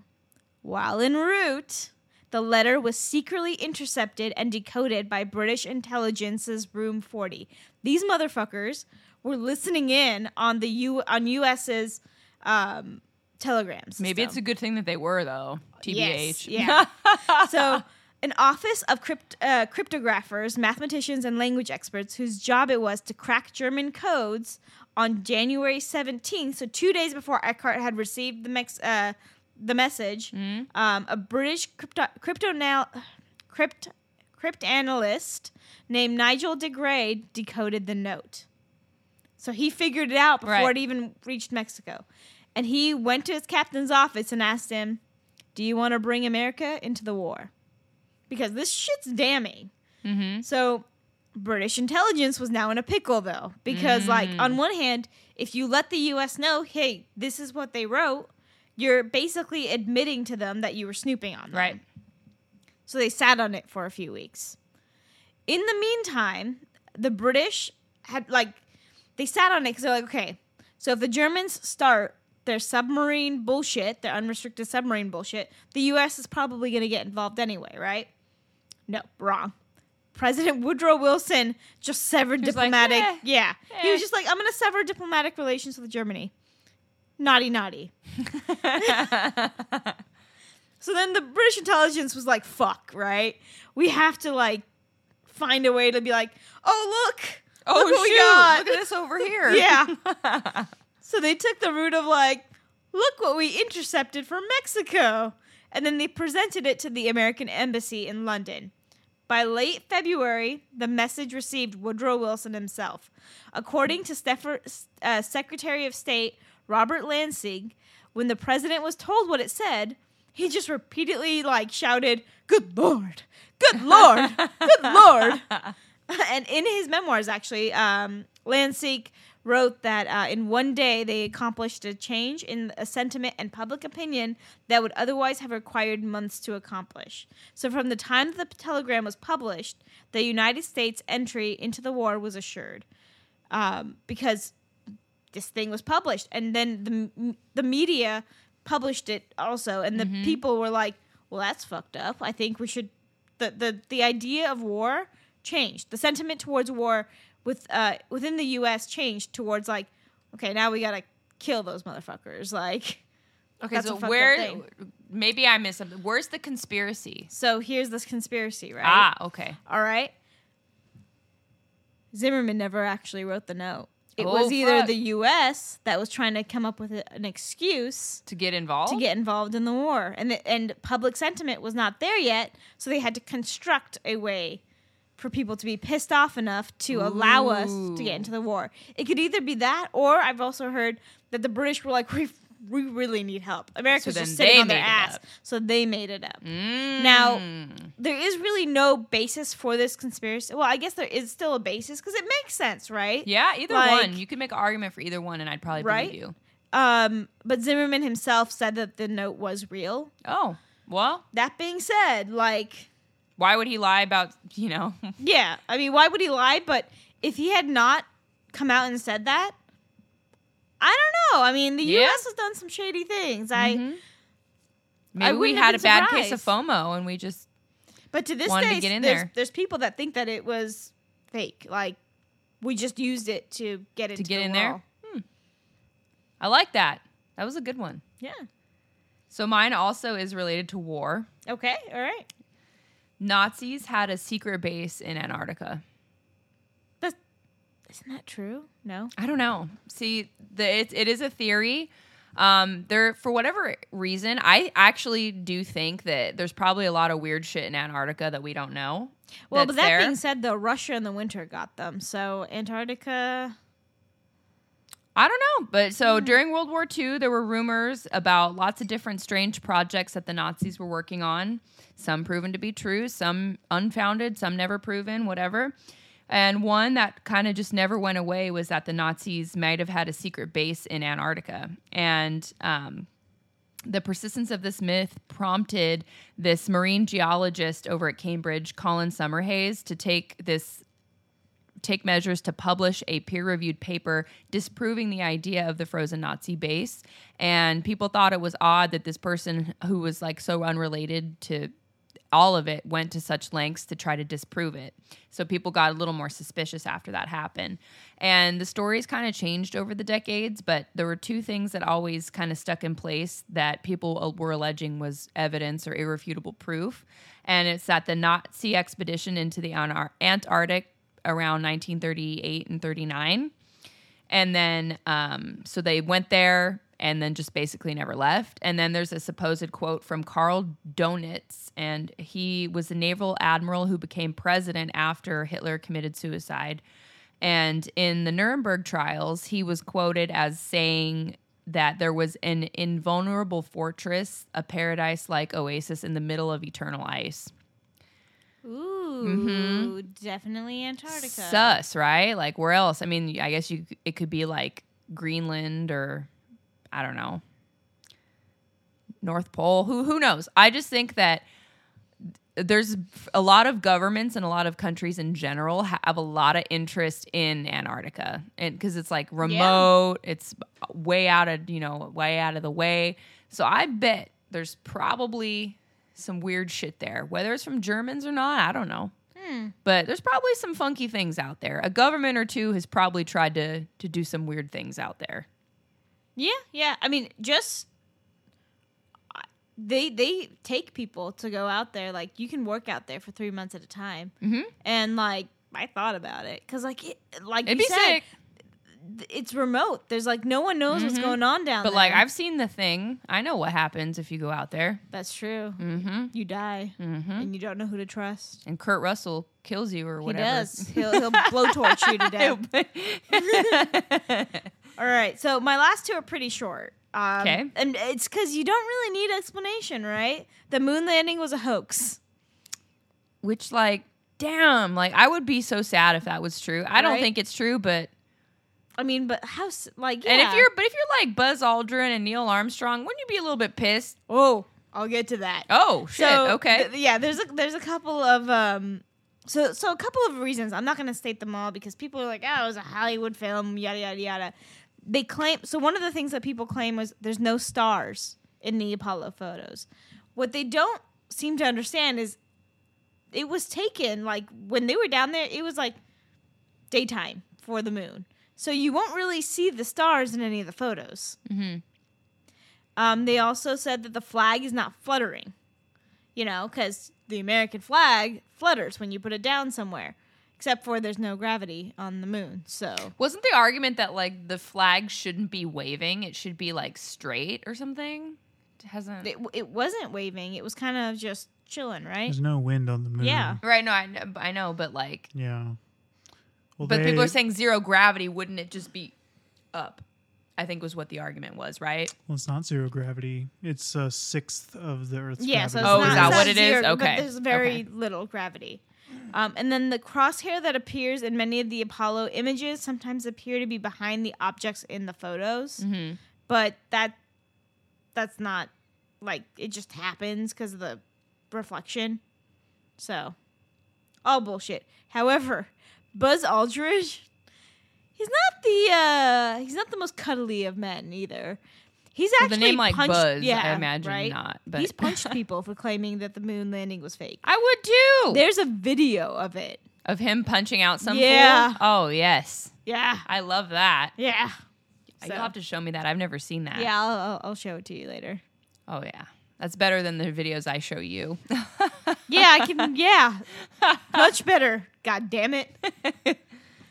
while en route, the letter was secretly intercepted and decoded by British intelligence's Room 40. These motherfuckers were listening in on the U on US's um, telegrams. Maybe it's a good thing that they were though. TBH. Yes, yeah. so, an office of crypt, uh, cryptographers, mathematicians, and language experts whose job it was to crack German codes on January 17th, so two days before Eckardt had received the, mex- uh, the message, um, a British crypto, crypto crypt, cryptanalyst named Nigel de Grey decoded the note. So he figured it out before Right. it even reached Mexico. And he went to his captain's office and asked him, Do you want to bring America into the war? Because this shit's damning. mm-hmm. So British intelligence was now in a pickle, though. Because, like, on one hand, if you let the US know, hey, this is what they wrote, you're basically admitting to them that you were snooping on them. Right. So they sat on it for a few weeks. In the meantime, the British had like they sat on it because they're like, okay, so if the Germans start their submarine bullshit, their unrestricted submarine bullshit, the U.S. is probably going to get involved anyway, right? No, wrong. President Woodrow Wilson just severed was like, diplomatic. "Eh, yeah, he was eh." just like, I'm going to sever diplomatic relations with Germany. Naughty, naughty. So then the British intelligence was like, fuck, right? We have to like find a way to be like, oh look, Oh look what we shoot! got. Look at this over here. Yeah. so they took the route of like, look what we intercepted from Mexico. And then they presented it to the American embassy in London. By late February, the message received Woodrow Wilson himself. According to Steffer, uh, Secretary of State Robert Lansing, when the president was told what it said, he just repeatedly like shouted, "Good Lord, Good Lord, Good Lord!" and in his memoirs, actually, um, Lansing wrote that uh, in one day they accomplished a change in a sentiment and public opinion that would otherwise have required months to accomplish. So, from the time that the telegram was published, the United States' entry into the war was assured, um, because this thing was published, and then the the media published it also, and the people were like, "Well, that's fucked up. I think we should." The the the idea of war changed. The sentiment towards war with uh within the U.S. changed towards like, okay, now we gotta kill those motherfuckers. Like, Okay, so where? Maybe I missed something. Where's the conspiracy? so here's this conspiracy, right? Ah, okay. All right. Zimmermann never actually wrote the note. It Oh, was either fuck. the U.S. that was trying to come up with a- an excuse To get involved. to get involved in the war, and the, and public sentiment was not there yet, so they had to construct a way for people to be pissed off enough to allow us to get into the war. It could either be that, or I've also heard that the British were like, we we really need help. America's then just sitting on their ass, so they made it up. Mm. Now, there is really no basis for this conspiracy. Well, I guess there is still a basis because it makes sense, right? yeah, either like- one. You could make an argument for either one, and I'd probably Right? believe you. Um, but Zimmermann himself said that the note was real. Oh, well, That being said, like, why would he lie about you know? yeah, I mean, why would he lie? But if he had not come out and said that, I don't know. I mean, the Yeah. U.S. has done some shady things. I, Mhm. Maybe we had a bad case of. FOMO, and we just but to this to day, get in there's, there. there's people that think that it was fake. Like, we just used it to get into get the in there? wall. I like that. That was a good one. Yeah. So mine also is related to war. Okay. All right. Nazis had a secret base in Antarctica. Isn't that true? No. I don't know. See, the it, it is a theory. Um, there for whatever reason, I actually do think that there's probably a lot of weird shit in Antarctica that we don't know. Well, but that there. being said, though, Russia in the winter got them. So Antarctica. I don't know. But Hmm. so during World War II, there were rumors about lots of different strange projects that the Nazis were working on. Some proven to be true, some unfounded, some never proven, whatever. And one that kind of just never went away was that the Nazis might have had a secret base in Antarctica. And um, the persistence of this myth prompted this marine geologist over at Cambridge, Colin Summerhayes, to take this take measures to publish a peer-reviewed paper disproving the idea of the frozen Nazi base. And people thought it was odd that this person who was like so unrelated to all of it went to such lengths to try to disprove it. So people got a little more suspicious after that happened. And the stories kind of changed over the decades, but there were two things that always kind of stuck in place that people uh, were alleging was evidence or irrefutable proof. And it's that the Nazi expedition into the Antarctic around 1938 and 39 and then um, so they went there and then just basically never left. And then there's a supposed quote from Karl Donitz, and he was a naval admiral who became president after Hitler committed suicide. And in the Nuremberg trials, he was quoted as saying that there was an invulnerable fortress, a paradise like oasis in the middle of eternal ice. Ooh, mm-hmm. definitely Antarctica. Sus, right? Like where else? I mean, I guess you it could be like Greenland or I don't know. North Pole. Who who knows? I just think that there's a lot of governments and a lot of countries in general have a lot of interest in Antarctica and because it's like remote, it's way out of, you know, way out of the way. So I bet there's probably some weird shit there. Whether it's from Germans or not, I don't know. Hmm. But there's probably some funky things out there. A government or two has probably tried to to do some weird things out there. Yeah, yeah. I mean, just they they take people to go out there. Like you can work out there for three months at a time, Mhm. and like I thought about it because like it, like It'd you be said, sick. it's remote. There's like no one knows what's Mhm. going on down But there. like I've seen the thing. I know what happens if you go out there. that's true. Mm-hmm. You die, Mm-hmm. and you don't know who to trust. And Kurt Russell kills you or He whatever. does. He'll he'll blowtorch you to death. All right. So my last two are pretty short. Um, 'Kay. And it's because you don't really need explanation, right? The moon landing was a hoax. Which like, damn, like I would be so sad if that was true. I don't Right? think it's true, but I mean, but how? s- Like, yeah. and if you're but if you're like Buzz Aldrin and Neil Armstrong, wouldn't you be a little bit pissed? oh, I'll get to that. Oh shit. So, okay. th- yeah, there's a there's a couple of um. So, so a couple of reasons. I'm not going to state them all because people are like, "Oh, it was a Hollywood film." Yada yada yada. They claim. So one of the things that people claim was there's no stars in the Apollo photos. What they don't seem to understand is it was taken like when they were down there. It was like daytime for the moon, so you won't really see the stars in any of the photos. Mhm. Um, they also said that the flag is not fluttering, you know, because the American flag flutters when you put it down somewhere, except for there's no gravity on the moon. So Wasn't the argument that like the flag shouldn't be waving? It should be like straight or something? It hasn't it, it wasn't waving; it was kind of just chilling, right? There's no wind on the moon. Yeah. Right, no, I know, I know, but like Yeah. Well, but they, people are saying zero gravity, wouldn't it just be up? I think was what the argument was, right? well, it's not zero gravity. It's a sixth of the Earth's Yeah, so it's Oh, not, is that what it is? zero, Okay, But there's very okay. little gravity. Um, and then the crosshair that appears in many of the Apollo images sometimes appear to be behind the objects in the photos, Mm-hmm. but that that's not like it just happens because of the reflection. So, all bullshit. However, Buzz Aldridge, he's not the uh he's not the most cuddly of men either. He's actually a name like punched, Buzz, yeah, I imagine right? not. But He's punched people for claiming that the moon landing was fake. I would too. There's a video of it. of him punching out some Yeah. fool. Oh yes, Yeah. I love that. Yeah. You'll have to show me that. I've never seen that. Yeah, I'll, I'll, I'll show it to you later. Oh yeah, that's better than the videos I show you. Yeah, I can. Yeah, much better. God damn it!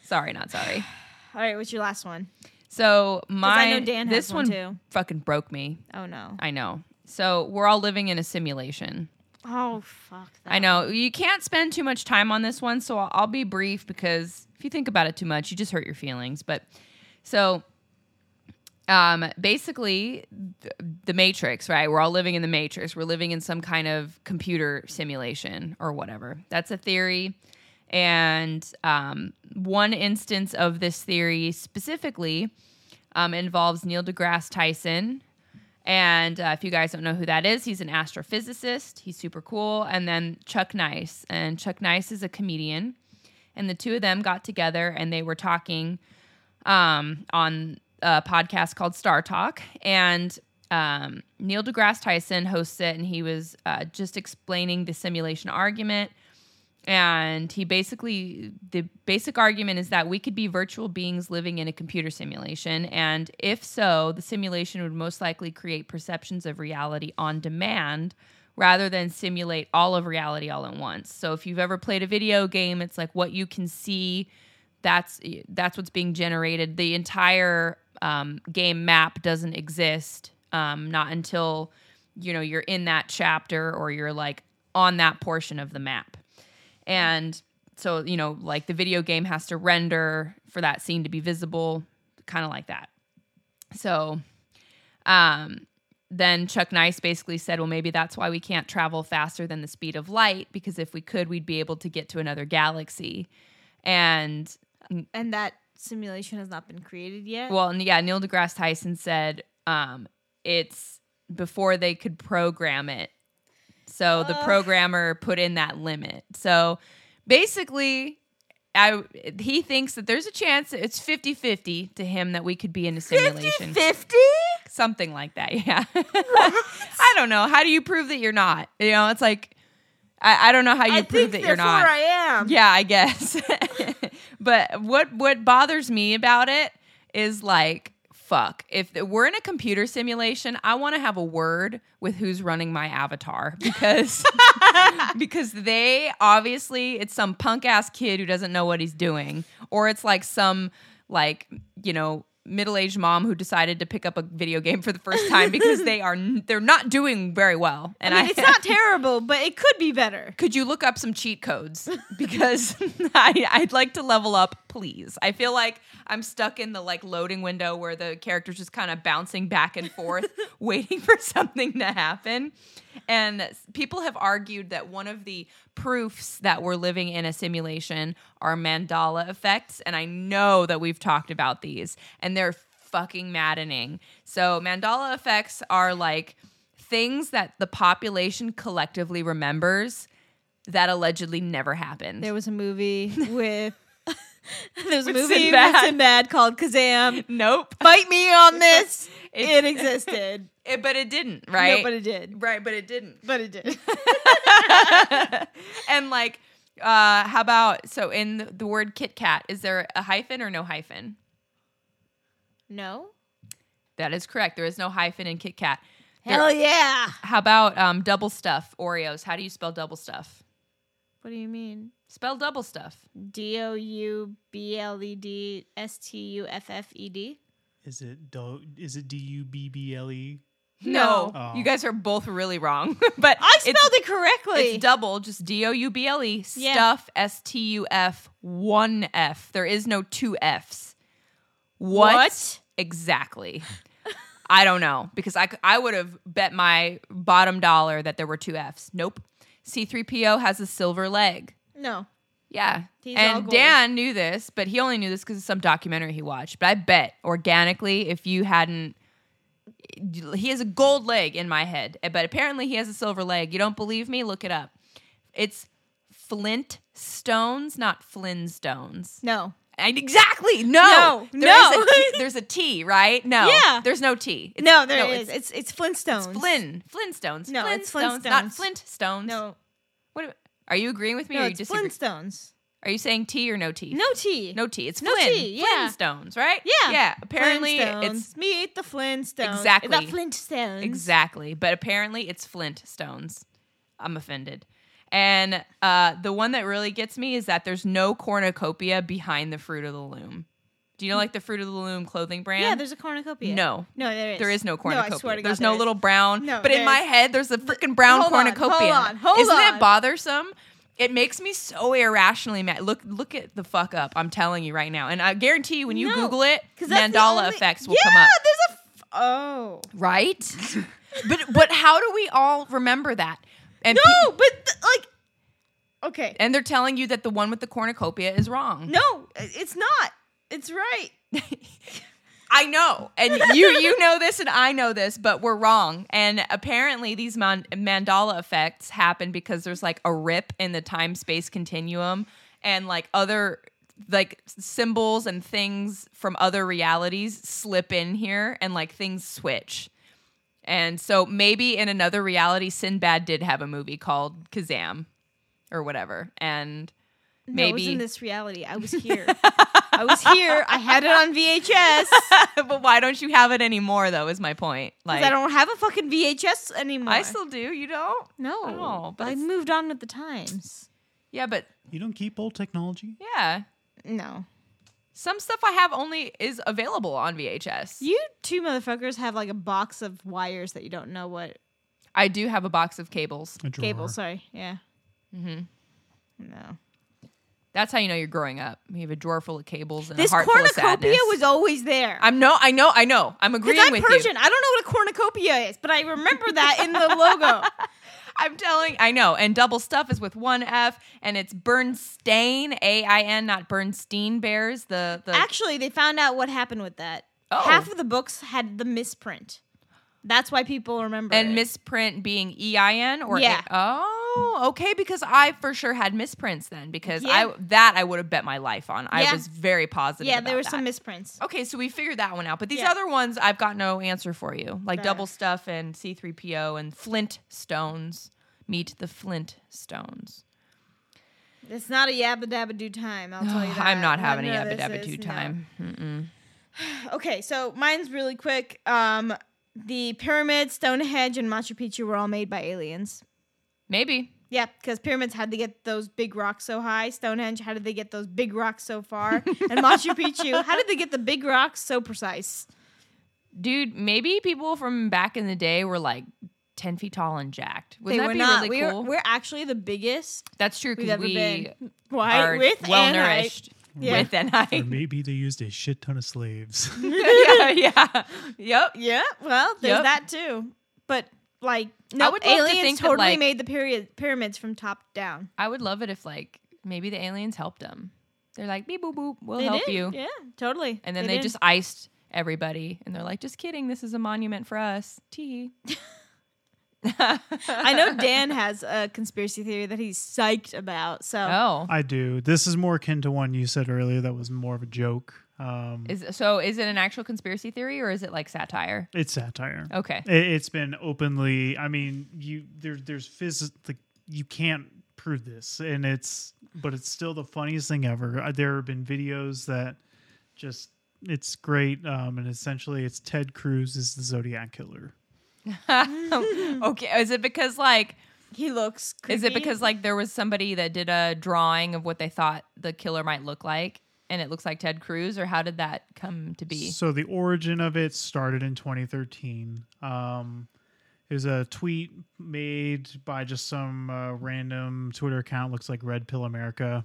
sorry, not sorry. All right, what's your last one? So my I know Dan this one one too. fucking broke me. Oh no! I know. So we're all living in a simulation. Oh fuck! That. I know you can't spend too much time on this one, so I'll, I'll be brief because if you think about it too much, you just hurt your feelings. But so, um, basically, th- the Matrix, right? We're all living in the Matrix. We're living in some kind of computer simulation or whatever. That's a theory. And um, one instance of this theory specifically um, involves Neil deGrasse Tyson, and uh, if you guys don't know who that is, he's an astrophysicist. He's super cool. And then Chuck Nice. And Chuck Nice is a comedian. And the two of them got together and they were talking um, on a podcast called StarTalk. And um, Neil deGrasse Tyson hosts it, and he was uh, just explaining the simulation argument. And he basically, the basic argument is that we could be virtual beings living in a computer simulation. And if so, the simulation would most likely create perceptions of reality on demand rather than simulate all of reality all at once. So if you've ever played a video game, it's like what you can see that's that's what's being generated. The entire um, game map doesn't exist um, not until you know you're in that chapter or you're like on that portion of the map, and so you know like the video game has to render for that scene to be visible, kind of like that. So, um, then Chuck Nice basically said, well, maybe that's why we can't travel faster than the speed of light, because if we could, we'd be able to get to another galaxy. And And that simulation has not been created yet. well, and yeah, Neil deGrasse Tyson said um, it's before they could program it. So the uh. programmer put in that limit. So basically, I he thinks that there's a chance it's 50-50 to him that we could be in a simulation. 50? Something like that, yeah. I don't know. How do you prove that you're not? You know, it's like I, I don't know how you I prove think that you're not. I am. Yeah, I guess. but what what bothers me about it is like fuck. If we're in a computer simulation, I want to have a word with who's running my avatar because because they obviously it's some punk ass kid who doesn't know what he's doing or it's like some like, you know, middle-aged mom who decided to pick up a video game for the first time because they are they're not doing very well. And I mean, it's not terrible, but it could be better. could you look up some cheat codes because I, I'd like to level up please i feel like i'm stuck in the like loading window where the character's just kind of bouncing back and forth waiting for something to happen and people have argued that one of the proofs that we're living in a simulation are Mandela effects and i know that we've talked about these and they're fucking maddening so Mandela effects are like things that the population collectively remembers that allegedly never happened. There was a movie with. there was a movie Sinbad. with Sinbad called Kazam. nope. Fight me on this. It- it existed. It- but it didn't, right? No, but it did. right, but it didn't. But it did. and like, uh, how about so in the, the word Kit Kat, is there a hyphen or no hyphen? no. That is correct. There is no hyphen in Kit Kat. There- Hell yeah. How about um, double stuff Oreos? How do you spell double stuff? What do you mean? Spell double stuff. D O U B L E D S T U F F E D. Is it do, is it D U B B L E? No, Oh. you guys are both really wrong. but I spelled it correctly. It's double, just D O U B L E. Yeah. Stuff S T U F one F. There is no two Fs. What, What? exactly? I don't know because I I would have bet my bottom dollar that there were two Fs. Nope. C3PO has a silver leg. no. Yeah. He's and. Dan knew this, but he only knew this because of some documentary he watched. But I bet organically, if you hadn't, he has a gold leg in my head, but apparently he has a silver leg. You don't believe me? Look it up. It's Flint stones, not Flintstones. No. And exactly. No. No, There no. a T, there's a T, right? No. Yeah. There's no T. It's, no, there no, is. It's, It's, it's Flintstones. it's Flynn. Flintstones. No, it's Flintstones, Not Flintstones. Flintstones. No, What? Are you agreeing with me no, or you? Flintstones. Are you saying T or no T? No T. No T. It's No Flynn. T, yeah. Flintstones, right? Yeah. Yeah. Apparently Flintstones. it's meet the Flintstones. Exactly. The Flintstones. exactly, but apparently it's Flintstones. I'm offended. And uh, the one that really gets me is that there's no cornucopia behind the Fruit of the Loom. Do you know like the Fruit of the Loom clothing brand? Yeah, there's a cornucopia. No. No, there is. There is no cornucopia. No, I swear to God. there's there no is. little brown. No, but in there my head, there's a freaking brown Hold on, cornucopia. hold on, hold Isn't on. it bothersome? It makes me so irrationally mad. Look, look at the fuck up. I'm telling you right now, and I guarantee you, when you No, Google it, Mandela only- effects will yeah, come up. there's a. F- oh. Right? but but how do we all remember that? And No, pe- but th- like. Okay. and they're telling you that the one with the cornucopia is wrong. No, it's not. It's right. I know, and you you know this, and I know this, but we're wrong. And apparently, these man- Mandela effects happen because there's like a rip in the time space continuum, and like other like symbols and things from other realities slip in here, and like things switch. And so maybe in another reality, Sinbad did have a movie called Kazam or whatever. And No, it was maybe in this reality. I was here. I was here. I had it on VHS. but why don't you have it anymore though is my point. Like I don't have a fucking VHS anymore. I still do, you don't? no, Oh, but I moved on with the times. Yeah, but You don't keep old technology? yeah. No, Some stuff I have only is available on VHS. you two motherfuckers have like a box of wires that you don't know what I do have a box of cables. A drawer. cable. Sorry, yeah. Mm-hmm. No, That's how you know you're growing up. You have a drawer full of cables and this a heart full of cornucopia sadness. was always there. I'm no, I know, I know. I'm Because agreeing I'm with Persian. you. I don't know what a cornucopia is, but I remember that in the logo. I'm telling, I know. And double stuff is with one F, and it's Berenstain, A I N, not Berenstein Bears. The the Actually, they found out what happened with that. Oh. Half of the books had the misprint. That's why people remember. and it. misprint being E I N or Yeah. oh okay because I for sure had misprints then because I that I would have bet my life on. I Yeah. was very positive. Yeah, there were that. some misprints. Okay, so we figured that one out. But these Yeah. other ones, I've got no answer for you. Like double stuff and C3PO and Flint Stones. Meet the Flint Stones. It's not a yabba dabba do time. I'll tell you that. I'm not having a yabba dabba do no. time. Mm-mm. Okay, so mine's really quick. Um, the pyramids, Stonehenge, and Machu Picchu were all made by aliens. Maybe. Yeah, because pyramids had to get those big rocks so high. Stonehenge, how did they get those big rocks so far? and Machu Picchu, how did they get the big rocks so precise? Dude, maybe people from back in the day were like 10 feet tall and jacked. Wouldn't they that were be not. really we're, cool? we're actually the biggest That's true because ever we been. are White with well nourished Yeah. with and Or maybe they used a shit ton of slaves. yeah, yeah. Yep. Yeah, well, there's Yep. that too. But like, no, would love to aliens think that, totally like- made the period pyramids from top down. I would love it if like maybe the aliens helped them. They're like, beep boop boop, we'll They help did. you. Yeah, totally. And then they, did. just iced everybody and they're like, just kidding, this is a monument for us. Tee. I know Dan has a conspiracy theory that he's psyched about. So Oh. I do. This is more akin to one you said earlier that was more of a joke. Um, Is so is it an actual conspiracy theory or is it like satire? it's satire. Okay. It, it's been openly. I mean, you there's there's phys like you can't prove this, and it's but it's still the funniest thing ever. Uh, There have been videos that just it's great, um, and essentially it's Ted Cruz is the Zodiac killer. okay. Is it because like he looks. Creepy. is it because like there was somebody that did a drawing of what they thought the killer might look like and it looks like Ted Cruz or how did that come to be? So the origin of it started in 2013. Um, it was a tweet made by just some uh, random Twitter account, looks like Red Pill America.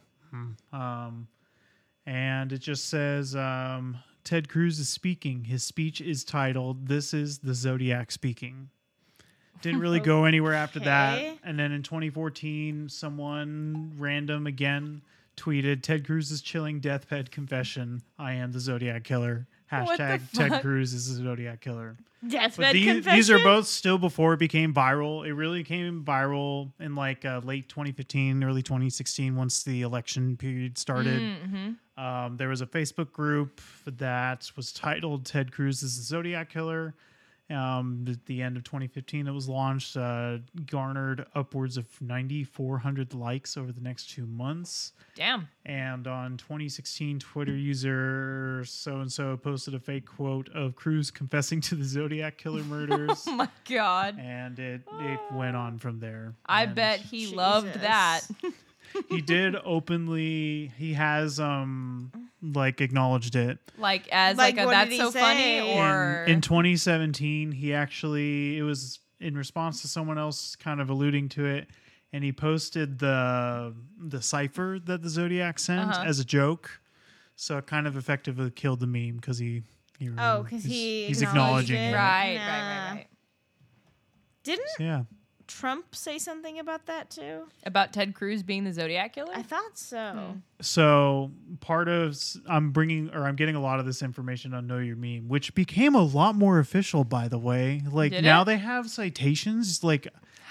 Um, and it just says um, Ted Cruz is speaking. His speech is titled "This is the Zodiac Speaking." Didn't really go anywhere after that. And then in 2014, someone random again tweeted Ted Cruz's chilling deathbed confession. I am the Zodiac Killer. Hashtag Ted? Cruz is the Zodiac Killer. deathbed these, confession? these are both still before it became viral. It really came viral in like uh, late 2015, early 2016, once the election period started. Mm-hmm. Um, there was a Facebook group that was titled "Ted Cruz is the Zodiac Killer." Um, at the end of 2015, it was launched, uh, garnered upwards of 9,400 likes over the next two months. Damn. And on 2016, Twitter user so and so posted a fake quote of Cruz confessing to the Zodiac Killer murders. Oh my god. and it, it went on from there. I And bet he loved that. he did openly. He has um like acknowledged it. Like as Like, like, a that's so say? funny or in, 2017, he actually it was in response to someone else kind of alluding to it, and he posted the the cipher that the Zodiac sent Uh-huh. as a joke. So it kind of effectively killed the meme because he. he Oh, 'cause he's- he he's acknowledging it. it. right, Nah. right, right, right. Didn't Yeah. Trump say something about that too? About Ted Cruz being the Zodiac killer? I thought so. So part of I'm bringing or I'm getting a lot of this information on Know Your Meme, which became a lot more official, by the way. Like Did now it? they have citations, like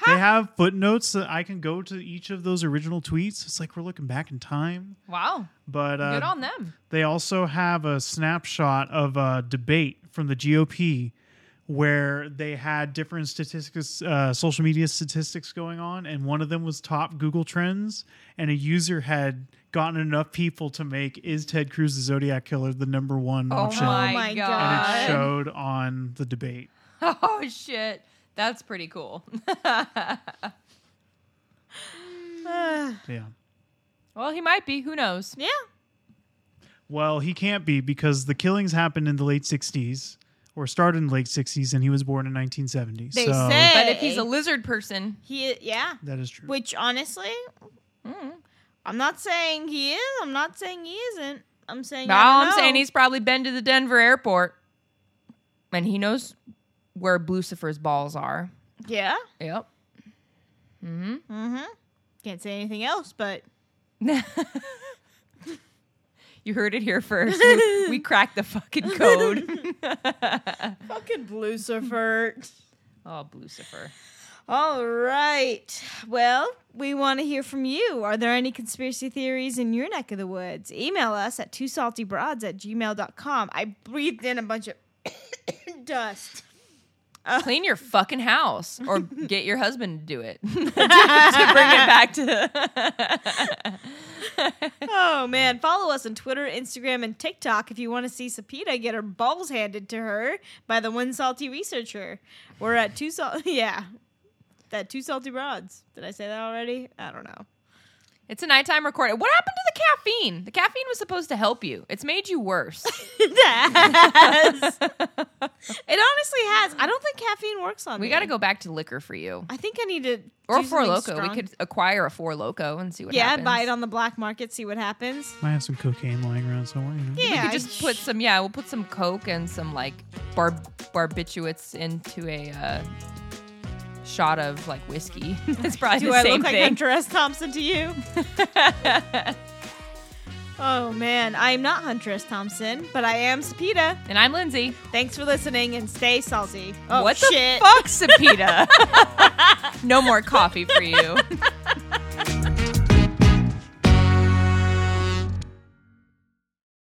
they have footnotes that I can go to each of those original tweets. It's like we're looking back in time. wow. But Good uh, on them. they also have a snapshot of a debate from the GOP where they had different statistics, uh, social media statistics going on, and one of them was top Google Trends, and a user had gotten enough people to make "Is Ted Cruz the Zodiac Killer?" the number one Oh option, my, my and god! it showed on the debate. Oh shit, that's pretty cool. Yeah. well, he might be. Who knows? yeah. Well, he can't be because the killings happened in the late '60s, or started in the late '60s, and he was born in 1970. They so say- But if he's a lizard person, He yeah. that is true. Which honestly, mm, I'm not saying he is. I'm not saying he isn't. I'm saying I all don't I'm saying he's probably been to the Denver airport, and he knows where Lucifer's balls are. yeah. Yep. Hmm. Mm-hmm. Can't say anything else, but You heard it here first. We, we cracked the fucking code. fucking Lucifer. oh, Lucifer. All right. Well, we want to hear from you. Are there any conspiracy theories in your neck of the woods? Email us at two salty twosaltybroads at gmail.com. I breathed in a bunch of dust. Clean your fucking house or get your husband to do it. to bring it back to. Oh, man. Follow us on Twitter, Instagram, and TikTok if you want to see Sepideh get her balls handed to her by the one salty researcher. We're at two salt. Yeah. That two salty broads. Did I say that already? I don't know. It's a nighttime recording. What happened to the caffeine? The caffeine was supposed to help you. It's made you worse. it has. It honestly has. I don't think caffeine works on we me. We got to go back to liquor for you. I think I need to Or do Four Loko. strong. We could acquire a Four Loko and see what yeah, happens. buy it on the black market, see what happens. Might have some cocaine lying around somewhere. You know? We could just put some, yeah, we'll put some Coke and some like barb- barbiturates into a uh, shot of like whiskey. it's probably Do the I same look like thing. Hunter S. Thompson to you? oh man, I am not Hunter S. Thompson, but I am Sepideh. and I'm Lindsey. Thanks for listening and stay salty. Oh what shit! the fuck, Sepideh? no more coffee for you.